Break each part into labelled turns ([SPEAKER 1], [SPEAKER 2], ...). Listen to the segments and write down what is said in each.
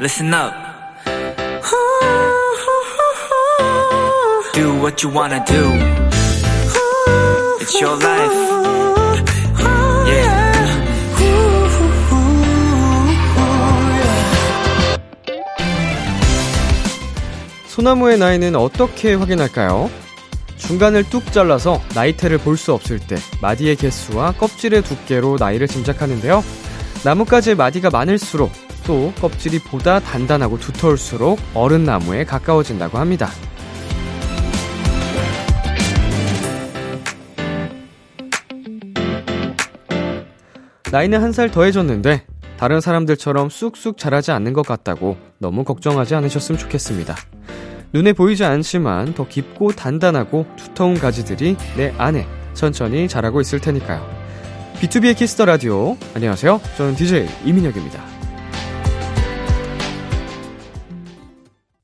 [SPEAKER 1] listen up. Do what you wanna do. It's your life. Yeah.
[SPEAKER 2] 소나무의 나이는 어떻게 확인할까요? 중간을 뚝 잘라서 나이테를 볼 수 없을 때 마디의 개수와 껍질의 두께로 나이를 짐작하는데요. 나뭇가지의 마디가 많을수록 또 껍질이 보다 단단하고 두터울수록 어른 나무에 가까워진다고 합니다. 나이는 한 살 더해졌는데 다른 사람들처럼 쑥쑥 자라지 않는 것 같다고 너무 걱정하지 않으셨으면 좋겠습니다. 눈에 보이지 않지만 더 깊고 단단하고 두터운 가지들이 내 안에 천천히 자라고 있을 테니까요. B2B의 키스터 라디오. 안녕하세요. 저는 DJ 이민혁입니다.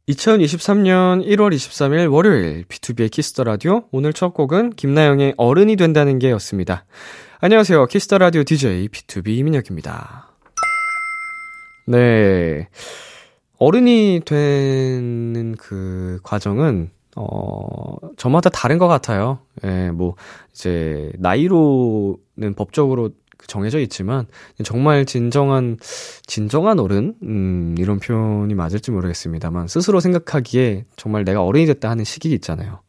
[SPEAKER 2] 2023년 1월 23일 월요일 B2B의 키스터 라디오. 오늘 첫 곡은 김나영의 어른이 된다는 게 였습니다. 안녕하세요. 키스터 라디오 DJ B2B 이민혁입니다. 네. 어른이 되는 그 과정은, 어, 저마다 다른 것 같아요. 예, 뭐, 이제, 나이로는 법적으로 정해져 있지만, 정말 진정한, 진정한 어른? 음, 이런 표현이 맞을지 모르겠습니다만, 스스로 생각하기에 정말 내가 어른이 됐다 하는 시기 있잖아요.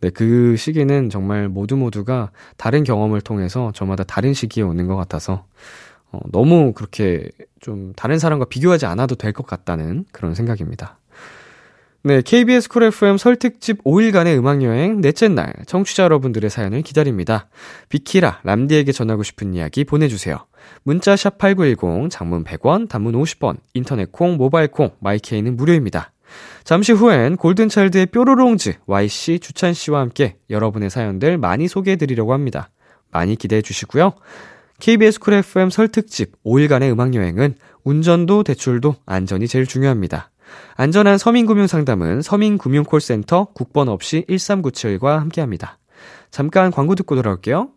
[SPEAKER 2] 네, 그 시기는 정말 모두 모두가 다른 경험을 통해서 저마다 다른 시기에 오는 것 같아서, 어, 너무 그렇게 좀 다른 사람과 비교하지 않아도 될 것 같다는 그런 생각입니다. 네, KBS Cool FM 설 특집 5일간의 음악여행 넷째 날 청취자 여러분들의 사연을 기다립니다. 비키라, 람디에게 전하고 싶은 이야기 보내주세요. 문자 샵 8910, 장문 100원, 단문 50원, 인터넷 콩, 모바일 콩, my K는 무료입니다. 잠시 후엔 Golden Child의 뾰로롱즈, Y씨, 주찬씨와 함께 여러분의 사연들 많이 소개해드리려고 합니다. 많이 기대해 주시고요. KBS Cool FM 설 특집 5일간의 음악여행은 운전도 대출도 안전이 제일 중요합니다. 안전한 서민금융 상담은 서민금융콜센터 국번 없이 1397과 함께합니다. 잠깐 광고 듣고 돌아올게요.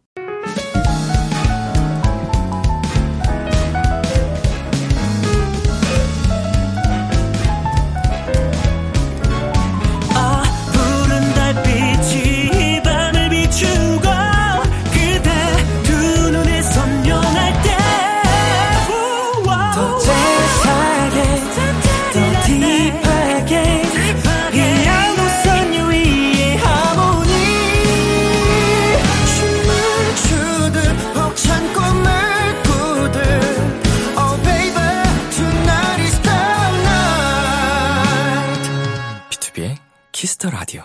[SPEAKER 1] Kiss the 라디오.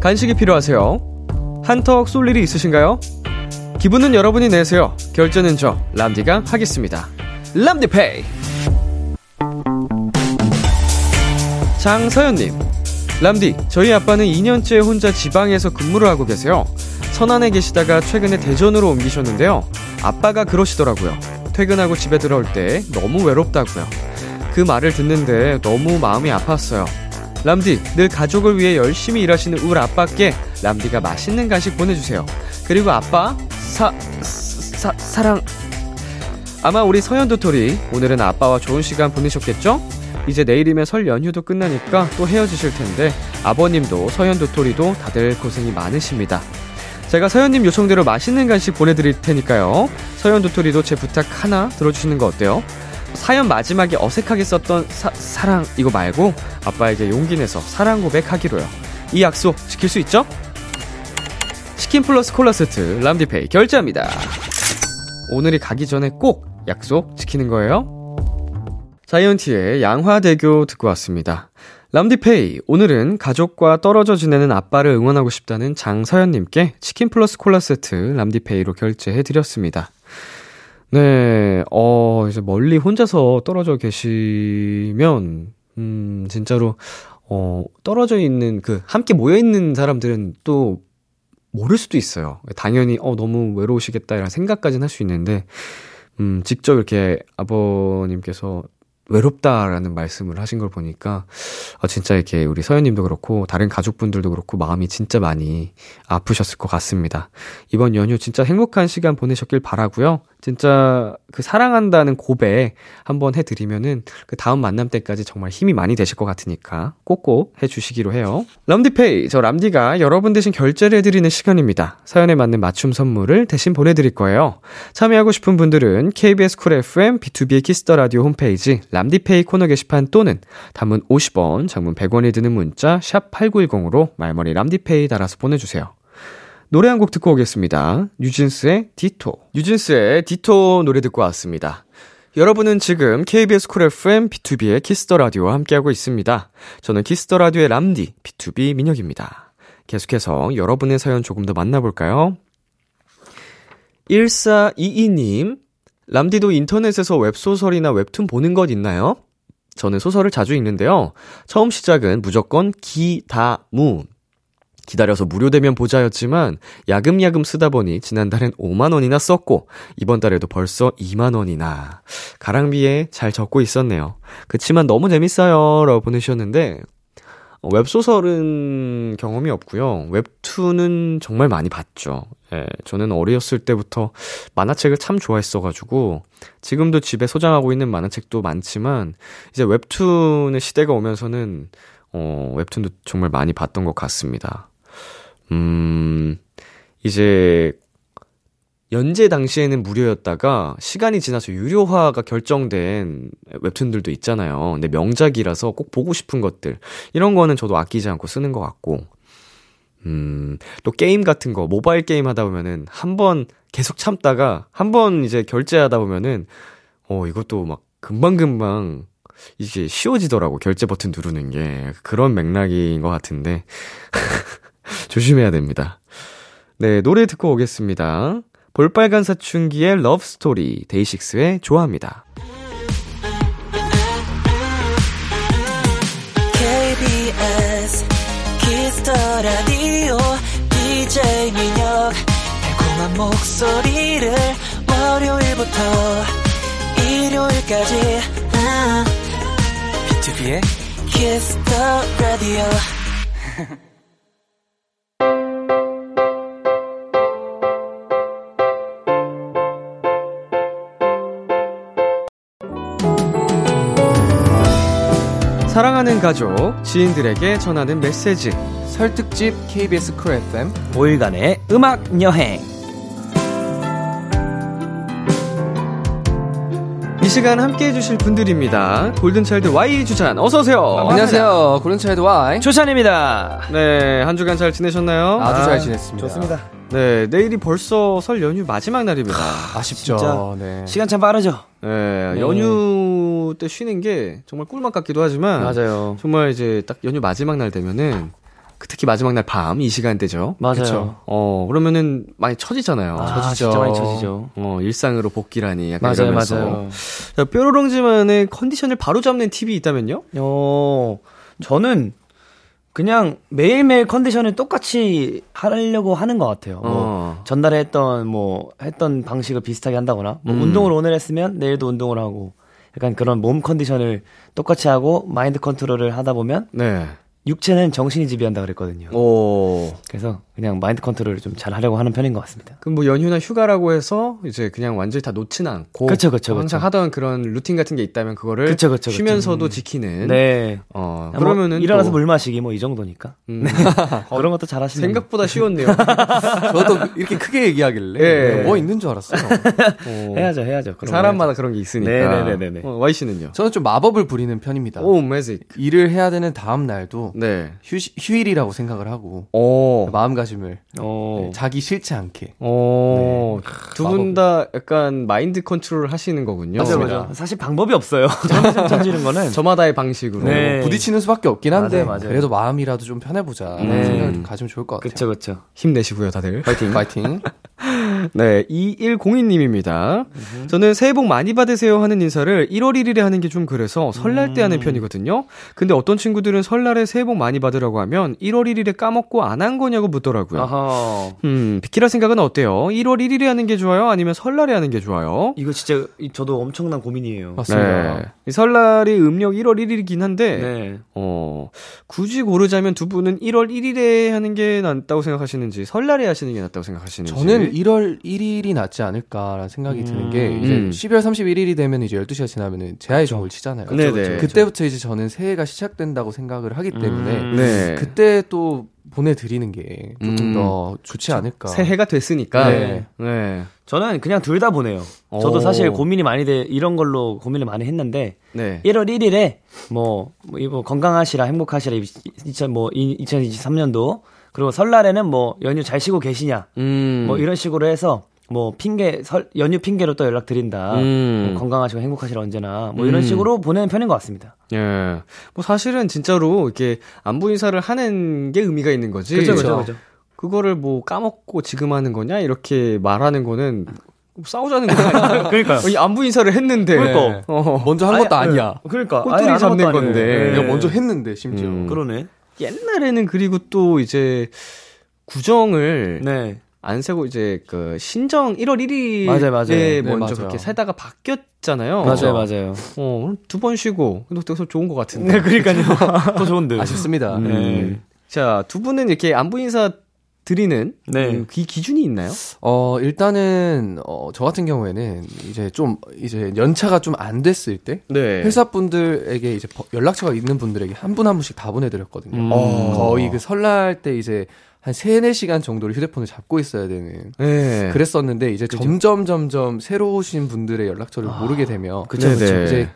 [SPEAKER 2] 간식이 필요하세요? 한턱 쏠 일이 있으신가요? 기분은 여러분이 내세요. 결제는 저 람디가 하겠습니다. 람디페이. 장서연님, 람디, 저희 아빠는 2년째 혼자 지방에서 근무를 하고 계세요. 천안에 계시다가 최근에 대전으로 옮기셨는데요. 아빠가 그러시더라고요. 퇴근하고 집에 들어올 때 너무 외롭다고요. 그 말을 듣는데 너무 마음이 아팠어요. 람디, 늘 가족을 위해 열심히 일하시는 우리 아빠께 람디가 맛있는 간식 보내주세요. 그리고 아빠, 사, 사, 사랑. 아마 우리 서현 도토리, 오늘은 아빠와 좋은 시간 보내셨겠죠? 이제 내일이면 설 연휴도 끝나니까 또 헤어지실 텐데, 아버님도 서현 도토리도 다들 고생이 많으십니다. 제가 서현님 요청대로 맛있는 간식 보내드릴 테니까요. 서현 도토리도 제 부탁 하나 들어주시는 거 어때요? 사연 마지막에 어색하게 썼던 사, 사랑 이거 말고 아빠에게 용기 내서 사랑 고백하기로요. 이 약속 지킬 수 있죠? 치킨 플러스 콜라 세트 람디페이 결제합니다. 오늘이 가기 전에 꼭 약속 지키는 거예요. 자이언티의 양화대교 듣고 왔습니다. 람디페이 오늘은 가족과 떨어져 지내는 아빠를 응원하고 싶다는 장서연님께 치킨 플러스 콜라 세트 람디페이로 결제해 드렸습니다. 네, 어, 이제 멀리 혼자서 떨어져 계시면, 음, 진짜로, 어, 떨어져 있는 그, 함께 모여 있는 사람들은 또 모를 수도 있어요. 당연히, 어, 너무 외로우시겠다, 이런 생각까지는 할 수 있는데, 음, 직접 이렇게 아버님께서 외롭다라는 말씀을 하신 걸 보니까 아, 진짜 이렇게 우리 서현님도 그렇고 다른 가족분들도 그렇고 마음이 진짜 많이 아프셨을 것 같습니다. 이번 연휴 진짜 행복한 시간 보내셨길 바라고요. 진짜 그 사랑한다는 고백 한번 해드리면은 그 다음 만남 때까지 정말 힘이 많이 되실 것 같으니까 꼭꼭 해주시기로 해요. 람디페이, 저 람디가 여러분 대신 결제를 해드리는 시간입니다. 사연에 맞는 맞춤 선물을 대신 보내드릴 거예요. 참여하고 싶은 분들은 KBS 쿨 FM, B2B의 키스터 라디오 홈페이지 람디페이 코너 게시판 또는 단문 50원, 장문 100원이 드는 문자 샵 8910으로 말머리 람디페이 달아서 보내주세요. 노래 한 곡 듣고 오겠습니다. 뉴진스의 Ditto. 뉴진스의 Ditto 노래 듣고 왔습니다. 여러분은 지금 KBS 쿨 FM B2B의 키스터 라디오와 함께하고 있습니다. 저는 Kiss the Radio의 람디 BTOB 민혁입니다. 계속해서 여러분의 사연 조금 더 만나볼까요? 1422님, 람디도 인터넷에서 웹소설이나 웹툰 보는 것 있나요? 저는 소설을 자주 읽는데요. 처음 시작은 무조건 기다무 기다려서 무료되면 보자였지만 야금야금 쓰다 보니 지난달엔 5만 원이나 썼고 이번 달에도 벌써 2만 원이나 가랑비에 잘 적고 있었네요. 그치만 너무 재밌어요 라고 보내주셨는데 어, 웹소설은 경험이 없고요. 웹툰은 정말 많이 봤죠. 예, 저는 어렸을 때부터 만화책을 참 좋아했어가지고 지금도 집에 소장하고 있는 만화책도 많지만 이제 웹툰의 시대가 오면서는 어, 웹툰도 정말 많이 봤던 것 같습니다. 음, 이제, 연재 당시에는 무료였다가 시간이 지나서 유료화가 결정된 웹툰들도 있잖아요. 근데 명작이라서 꼭 보고 싶은 것들. 이런 거는 저도 아끼지 않고 쓰는 것 같고. 음, 또 게임 같은 거, 모바일 게임 하다 보면은 한 번 계속 참다가 한 번 이제 결제하다 보면은 어, 이것도 막 금방금방 이게 쉬워지더라고. 결제 버튼 누르는 게. 그런 맥락인 것 같은데. 조심해야 됩니다. 네, 노래 듣고 오겠습니다. 볼빨간 사춘기의 Love Story, 데이식스의 좋아합니다.
[SPEAKER 1] KBS Kiss the Radio DJ 민혁 달콤한 목소리를 월요일부터 일요일까지. 아, B2B의 키스터 라디오
[SPEAKER 2] 가족, 지인들에게 전하는 메시지.
[SPEAKER 3] 설특집 KBS 쿨 FM
[SPEAKER 4] 5일간의 음악 여행.
[SPEAKER 2] 이 시간 함께 해주실 분들입니다. 골든차일드 Y 주찬, 어서오세요.
[SPEAKER 3] 안녕하세요 골든차일드 Y
[SPEAKER 4] 조찬입니다.
[SPEAKER 2] 네, 한 주간 잘 지내셨나요?
[SPEAKER 3] 아주 잘 지냈습니다
[SPEAKER 4] 좋습니다.
[SPEAKER 2] 네, 내일이 벌써 설 연휴 마지막 날입니다.
[SPEAKER 3] 아쉽죠
[SPEAKER 4] 진짜.
[SPEAKER 3] 네.
[SPEAKER 4] 시간 참 빠르죠?
[SPEAKER 2] 네, 연휴 때 쉬는 게 정말 꿀맛 같기도 하지만
[SPEAKER 4] 맞아요.
[SPEAKER 2] 정말 이제 딱 연휴 마지막 날 되면은 그 특히 마지막 날 밤 이 시간대죠.
[SPEAKER 4] 맞아요.
[SPEAKER 3] 그쵸.
[SPEAKER 2] 어 그러면은 많이 처지잖아요.
[SPEAKER 4] 아,
[SPEAKER 3] 처지죠.
[SPEAKER 4] 진짜 많이 처지죠.
[SPEAKER 2] 어 일상으로 복귀라니 약간
[SPEAKER 4] 맞아요,
[SPEAKER 2] 이러면서.
[SPEAKER 4] 맞아요.
[SPEAKER 2] 자, 뾰로롱지만의 컨디션을 바로 잡는 팁이 있다면요?
[SPEAKER 4] 어, 저는 그냥 매일매일 컨디션을 똑같이 하려고 하는 것 같아요. 뭐
[SPEAKER 2] 어.
[SPEAKER 4] 전날에 했던 뭐 했던 방식을 비슷하게 한다거나 뭐
[SPEAKER 2] 음.
[SPEAKER 4] 운동을 오늘 했으면 내일도 운동을 하고 약간 그런 몸 컨디션을 똑같이 하고 마인드 컨트롤을 하다 보면
[SPEAKER 2] 네.
[SPEAKER 4] 육체는 정신이 지배한다 그랬거든요.
[SPEAKER 2] 오.
[SPEAKER 4] 그래서 그냥 마인드 컨트롤을 좀 잘 하려고 하는 편인 것 같습니다.
[SPEAKER 2] 그럼 뭐 연휴나 휴가라고 해서 이제 그냥 완전히 다 놓지는 않고
[SPEAKER 4] 그쵸, 그쵸,
[SPEAKER 2] 항상
[SPEAKER 4] 그쵸.
[SPEAKER 2] 하던 그런 루틴 같은 게 있다면 그거를
[SPEAKER 4] 그쵸, 그쵸, 그쵸.
[SPEAKER 2] 쉬면서도 지키는
[SPEAKER 4] 네.
[SPEAKER 2] 어
[SPEAKER 4] 뭐
[SPEAKER 2] 그러면은
[SPEAKER 4] 일어나서
[SPEAKER 2] 또,
[SPEAKER 4] 물 마시기 뭐 이 정도니까
[SPEAKER 2] 음,
[SPEAKER 4] 그런 것도 잘 하시는
[SPEAKER 2] 생각보다 쉬웠네요.
[SPEAKER 3] 저도 이렇게 크게 얘기하길래
[SPEAKER 2] 예.
[SPEAKER 3] 뭐 있는 줄 알았어요
[SPEAKER 2] 어,
[SPEAKER 4] 해야죠, 해야죠.
[SPEAKER 2] 사람마다 그런 게 있으니까.
[SPEAKER 4] 네네 네 네 네.
[SPEAKER 2] 어, Y 씨는요?
[SPEAKER 3] 저는 좀 마법을 부리는 편입니다
[SPEAKER 2] 오 매직.
[SPEAKER 3] 일을 해야 되는 다음 날도
[SPEAKER 2] 네.
[SPEAKER 3] 휴, 휴일이라고 생각을 하고
[SPEAKER 2] 오.
[SPEAKER 3] 마음가짐을
[SPEAKER 4] 어.
[SPEAKER 3] 네, 자기 싫지 않게
[SPEAKER 2] 오.
[SPEAKER 3] 네.
[SPEAKER 2] 두분 다 약간 마인드 컨트롤 하시는 거군요.
[SPEAKER 4] 맞아요,
[SPEAKER 3] 맞습니다.
[SPEAKER 4] 맞아요. 사실 방법이 없어요. 정신 차리는 거는.
[SPEAKER 2] 저마다의 방식으로.
[SPEAKER 4] 네.
[SPEAKER 3] 부딪히는 수밖에 없긴 한데
[SPEAKER 4] 맞아요, 맞아요.
[SPEAKER 3] 그래도 마음이라도 좀 편해보자
[SPEAKER 2] 네.
[SPEAKER 3] 생각을 가지면 좋을 것 같아요
[SPEAKER 4] 그쵸, 그쵸.
[SPEAKER 2] 힘내시고요, 다들.
[SPEAKER 3] 파이팅 파이팅
[SPEAKER 2] 네, 2102님입니다. 저는 새해 복 많이 받으세요 하는 인사를 1월 1일에 하는 게 좀 그래서 설날 때 하는 편이거든요. 근데 어떤 친구들은 설날에 새해 복 많이 받으라고 하면 1월 1일에 까먹고 안 한 거냐고 묻더라고요.
[SPEAKER 4] 아하.
[SPEAKER 2] 음, 비키라 생각은 어때요? 1월 1일에 하는 게 좋아요? 아니면 설날에 하는 게 좋아요?
[SPEAKER 4] 이거 진짜 이- 저도 엄청난 고민이에요.
[SPEAKER 3] 맞습니다
[SPEAKER 2] 네. 이 설날이 음력 1월 1일이긴 한데
[SPEAKER 4] 네.
[SPEAKER 2] 어, 굳이 고르자면 두 분은 1월 1일에 하는 게 낫다고 생각하시는지 설날에 하시는 게 낫다고 생각하시는지.
[SPEAKER 3] 저는 1월 1일이 낫지 않을까라는 생각이 드는 게 이제
[SPEAKER 2] 음.
[SPEAKER 3] 12월 31일이 되면 이제 12시가 지나면은 제아의 종을 치잖아요.
[SPEAKER 2] 그쵸, 네네. 그쵸,
[SPEAKER 3] 그때부터 이제 저는 새해가 시작된다고 생각을 하기 때문에
[SPEAKER 4] 음.
[SPEAKER 2] 네.
[SPEAKER 3] 그때 또 보내드리는 게 조금
[SPEAKER 2] 음.
[SPEAKER 3] 더 좋지 않을까.
[SPEAKER 2] 새해가 됐으니까.
[SPEAKER 3] 네.
[SPEAKER 2] 네.
[SPEAKER 4] 저는 그냥 둘 다 보내요. 저도
[SPEAKER 2] 오.
[SPEAKER 4] 사실 고민이 많이 돼 이런 걸로 고민을 많이 했는데
[SPEAKER 2] 네.
[SPEAKER 4] 1월 1일에 뭐, 뭐 이거 건강하시라 행복하시라 2000, 뭐 2023년도 그리고 설날에는 뭐 연휴 잘 쉬고 계시냐
[SPEAKER 2] 음.
[SPEAKER 4] 뭐 이런 식으로 해서 뭐 핑계 설 연휴 핑계로 또 연락 드린다.
[SPEAKER 2] 음.
[SPEAKER 4] 뭐 건강하시고 행복하시라 언제나 뭐 이런
[SPEAKER 2] 음.
[SPEAKER 4] 식으로 보내는 편인 것 같습니다.
[SPEAKER 2] 예. 뭐 사실은 진짜로 이렇게 안부 인사를 하는 게 의미가 있는 거지.
[SPEAKER 4] 그죠. 그죠 그죠.
[SPEAKER 2] 그거를 뭐 까먹고 지금 하는 거냐 이렇게 말하는 거는 싸우자는 거야.
[SPEAKER 4] 그러니까요.
[SPEAKER 2] 이 안부 인사를 했는데.
[SPEAKER 4] 그러니까.
[SPEAKER 2] 어.
[SPEAKER 3] 먼저 한 것도 아니 야.
[SPEAKER 4] 그러니까
[SPEAKER 2] 꼴뚜기
[SPEAKER 4] 아예 안
[SPEAKER 2] 잡는
[SPEAKER 4] 아무것도 아니에요.
[SPEAKER 2] 건데.
[SPEAKER 4] 네.
[SPEAKER 3] 내가 먼저 했는데 심지어.
[SPEAKER 2] 음.
[SPEAKER 4] 그러네.
[SPEAKER 2] 옛날에는 그리고 또 이제 구정을
[SPEAKER 4] 네.
[SPEAKER 2] 안 세고 이제 그 신정 1월 1일에
[SPEAKER 4] 맞아요, 맞아요. 네,
[SPEAKER 2] 먼저
[SPEAKER 3] 맞아요.
[SPEAKER 2] 그렇게 세다가 바뀌었잖아요.
[SPEAKER 4] 맞아요 맞아요.
[SPEAKER 2] 어, 두 번 쉬고. 근데 되게 좋은 것 같은데.
[SPEAKER 4] 네 그러니까요. 더 좋은데.
[SPEAKER 3] 아쉽습니다.
[SPEAKER 2] 음.
[SPEAKER 4] 네.
[SPEAKER 2] 자, 두 분은 이렇게 안부 인사 드리는
[SPEAKER 4] 네.
[SPEAKER 2] 음, 기, 기준이 있나요?
[SPEAKER 3] 어, 일단은, 어, 저 같은 경우에는 이제 좀, 이제 연차가 좀 안 됐을 때,
[SPEAKER 2] 네.
[SPEAKER 3] 회사 분들에게 이제 버- 연락처가 있는 분들에게 한분한 분씩 다 보내드렸거든요.
[SPEAKER 4] 음.
[SPEAKER 2] 어.
[SPEAKER 3] 거의 그 설날 때 이제 한 3, 4시간 정도를 휴대폰을 잡고 있어야 되는.
[SPEAKER 2] 네.
[SPEAKER 3] 그랬었는데 이제 점점 점점 새로 오신 분들의 연락처를 모르게 되면
[SPEAKER 2] 그쵸, 그쵸.
[SPEAKER 3] 이제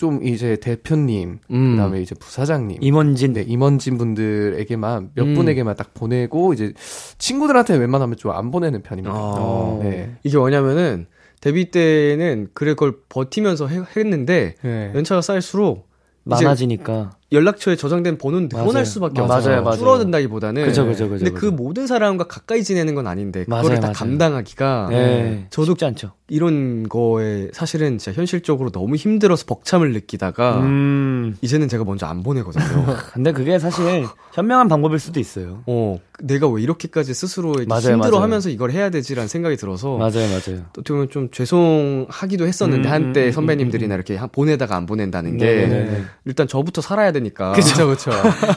[SPEAKER 3] 좀 이제 대표님
[SPEAKER 2] 음.
[SPEAKER 3] 그다음에 이제 부사장님
[SPEAKER 4] 임원진.
[SPEAKER 3] 네, 임원진 분들에게만 몇
[SPEAKER 2] 음.
[SPEAKER 3] 분에게만 딱 보내고 이제 친구들한테 웬만하면 좀 안 보내는 편입니다.
[SPEAKER 2] 어.
[SPEAKER 3] 네.
[SPEAKER 2] 이게 뭐냐면은 데뷔 때는 그래 그걸 버티면서 해- 했는데
[SPEAKER 3] 네.
[SPEAKER 2] 연차가 쌓일수록
[SPEAKER 4] 많아지니까.
[SPEAKER 2] 연락처에 저장된 번호는 늘어날. 수밖에
[SPEAKER 4] 맞아요,
[SPEAKER 2] 없어요.
[SPEAKER 4] 맞아요.
[SPEAKER 2] 줄어든다기보다는.
[SPEAKER 4] 그죠, 그죠, 그죠,
[SPEAKER 2] 근데
[SPEAKER 4] 그죠.
[SPEAKER 2] 그 모든 사람과 가까이 지내는 건 아닌데
[SPEAKER 4] 맞아요,
[SPEAKER 2] 그거를 다. 감당하기가
[SPEAKER 4] 네.
[SPEAKER 2] 저도
[SPEAKER 4] 쉽지 않죠.
[SPEAKER 2] 이런 거에 사실은 진짜 현실적으로 너무 힘들어서 벅참을 느끼다가
[SPEAKER 4] 음.
[SPEAKER 2] 이제는 제가 먼저 안 보내거든요.
[SPEAKER 4] 근데 그게 사실 현명한 방법일 수도 있어요.
[SPEAKER 2] 어, 내가 왜 이렇게까지 스스로 힘들어하면서 이걸 해야 되지라는 생각이 들어서
[SPEAKER 4] 맞아요, 맞아요.
[SPEAKER 2] 또 어떻게 보면 좀 죄송하기도 했었는데
[SPEAKER 4] 음,
[SPEAKER 2] 한때
[SPEAKER 4] 음,
[SPEAKER 2] 선배님들이나 이렇게 한- 보내다가 안 보낸다는 게
[SPEAKER 4] 네네네.
[SPEAKER 2] 일단 저부터 살아야 되니까
[SPEAKER 3] 그렇죠, 그렇죠.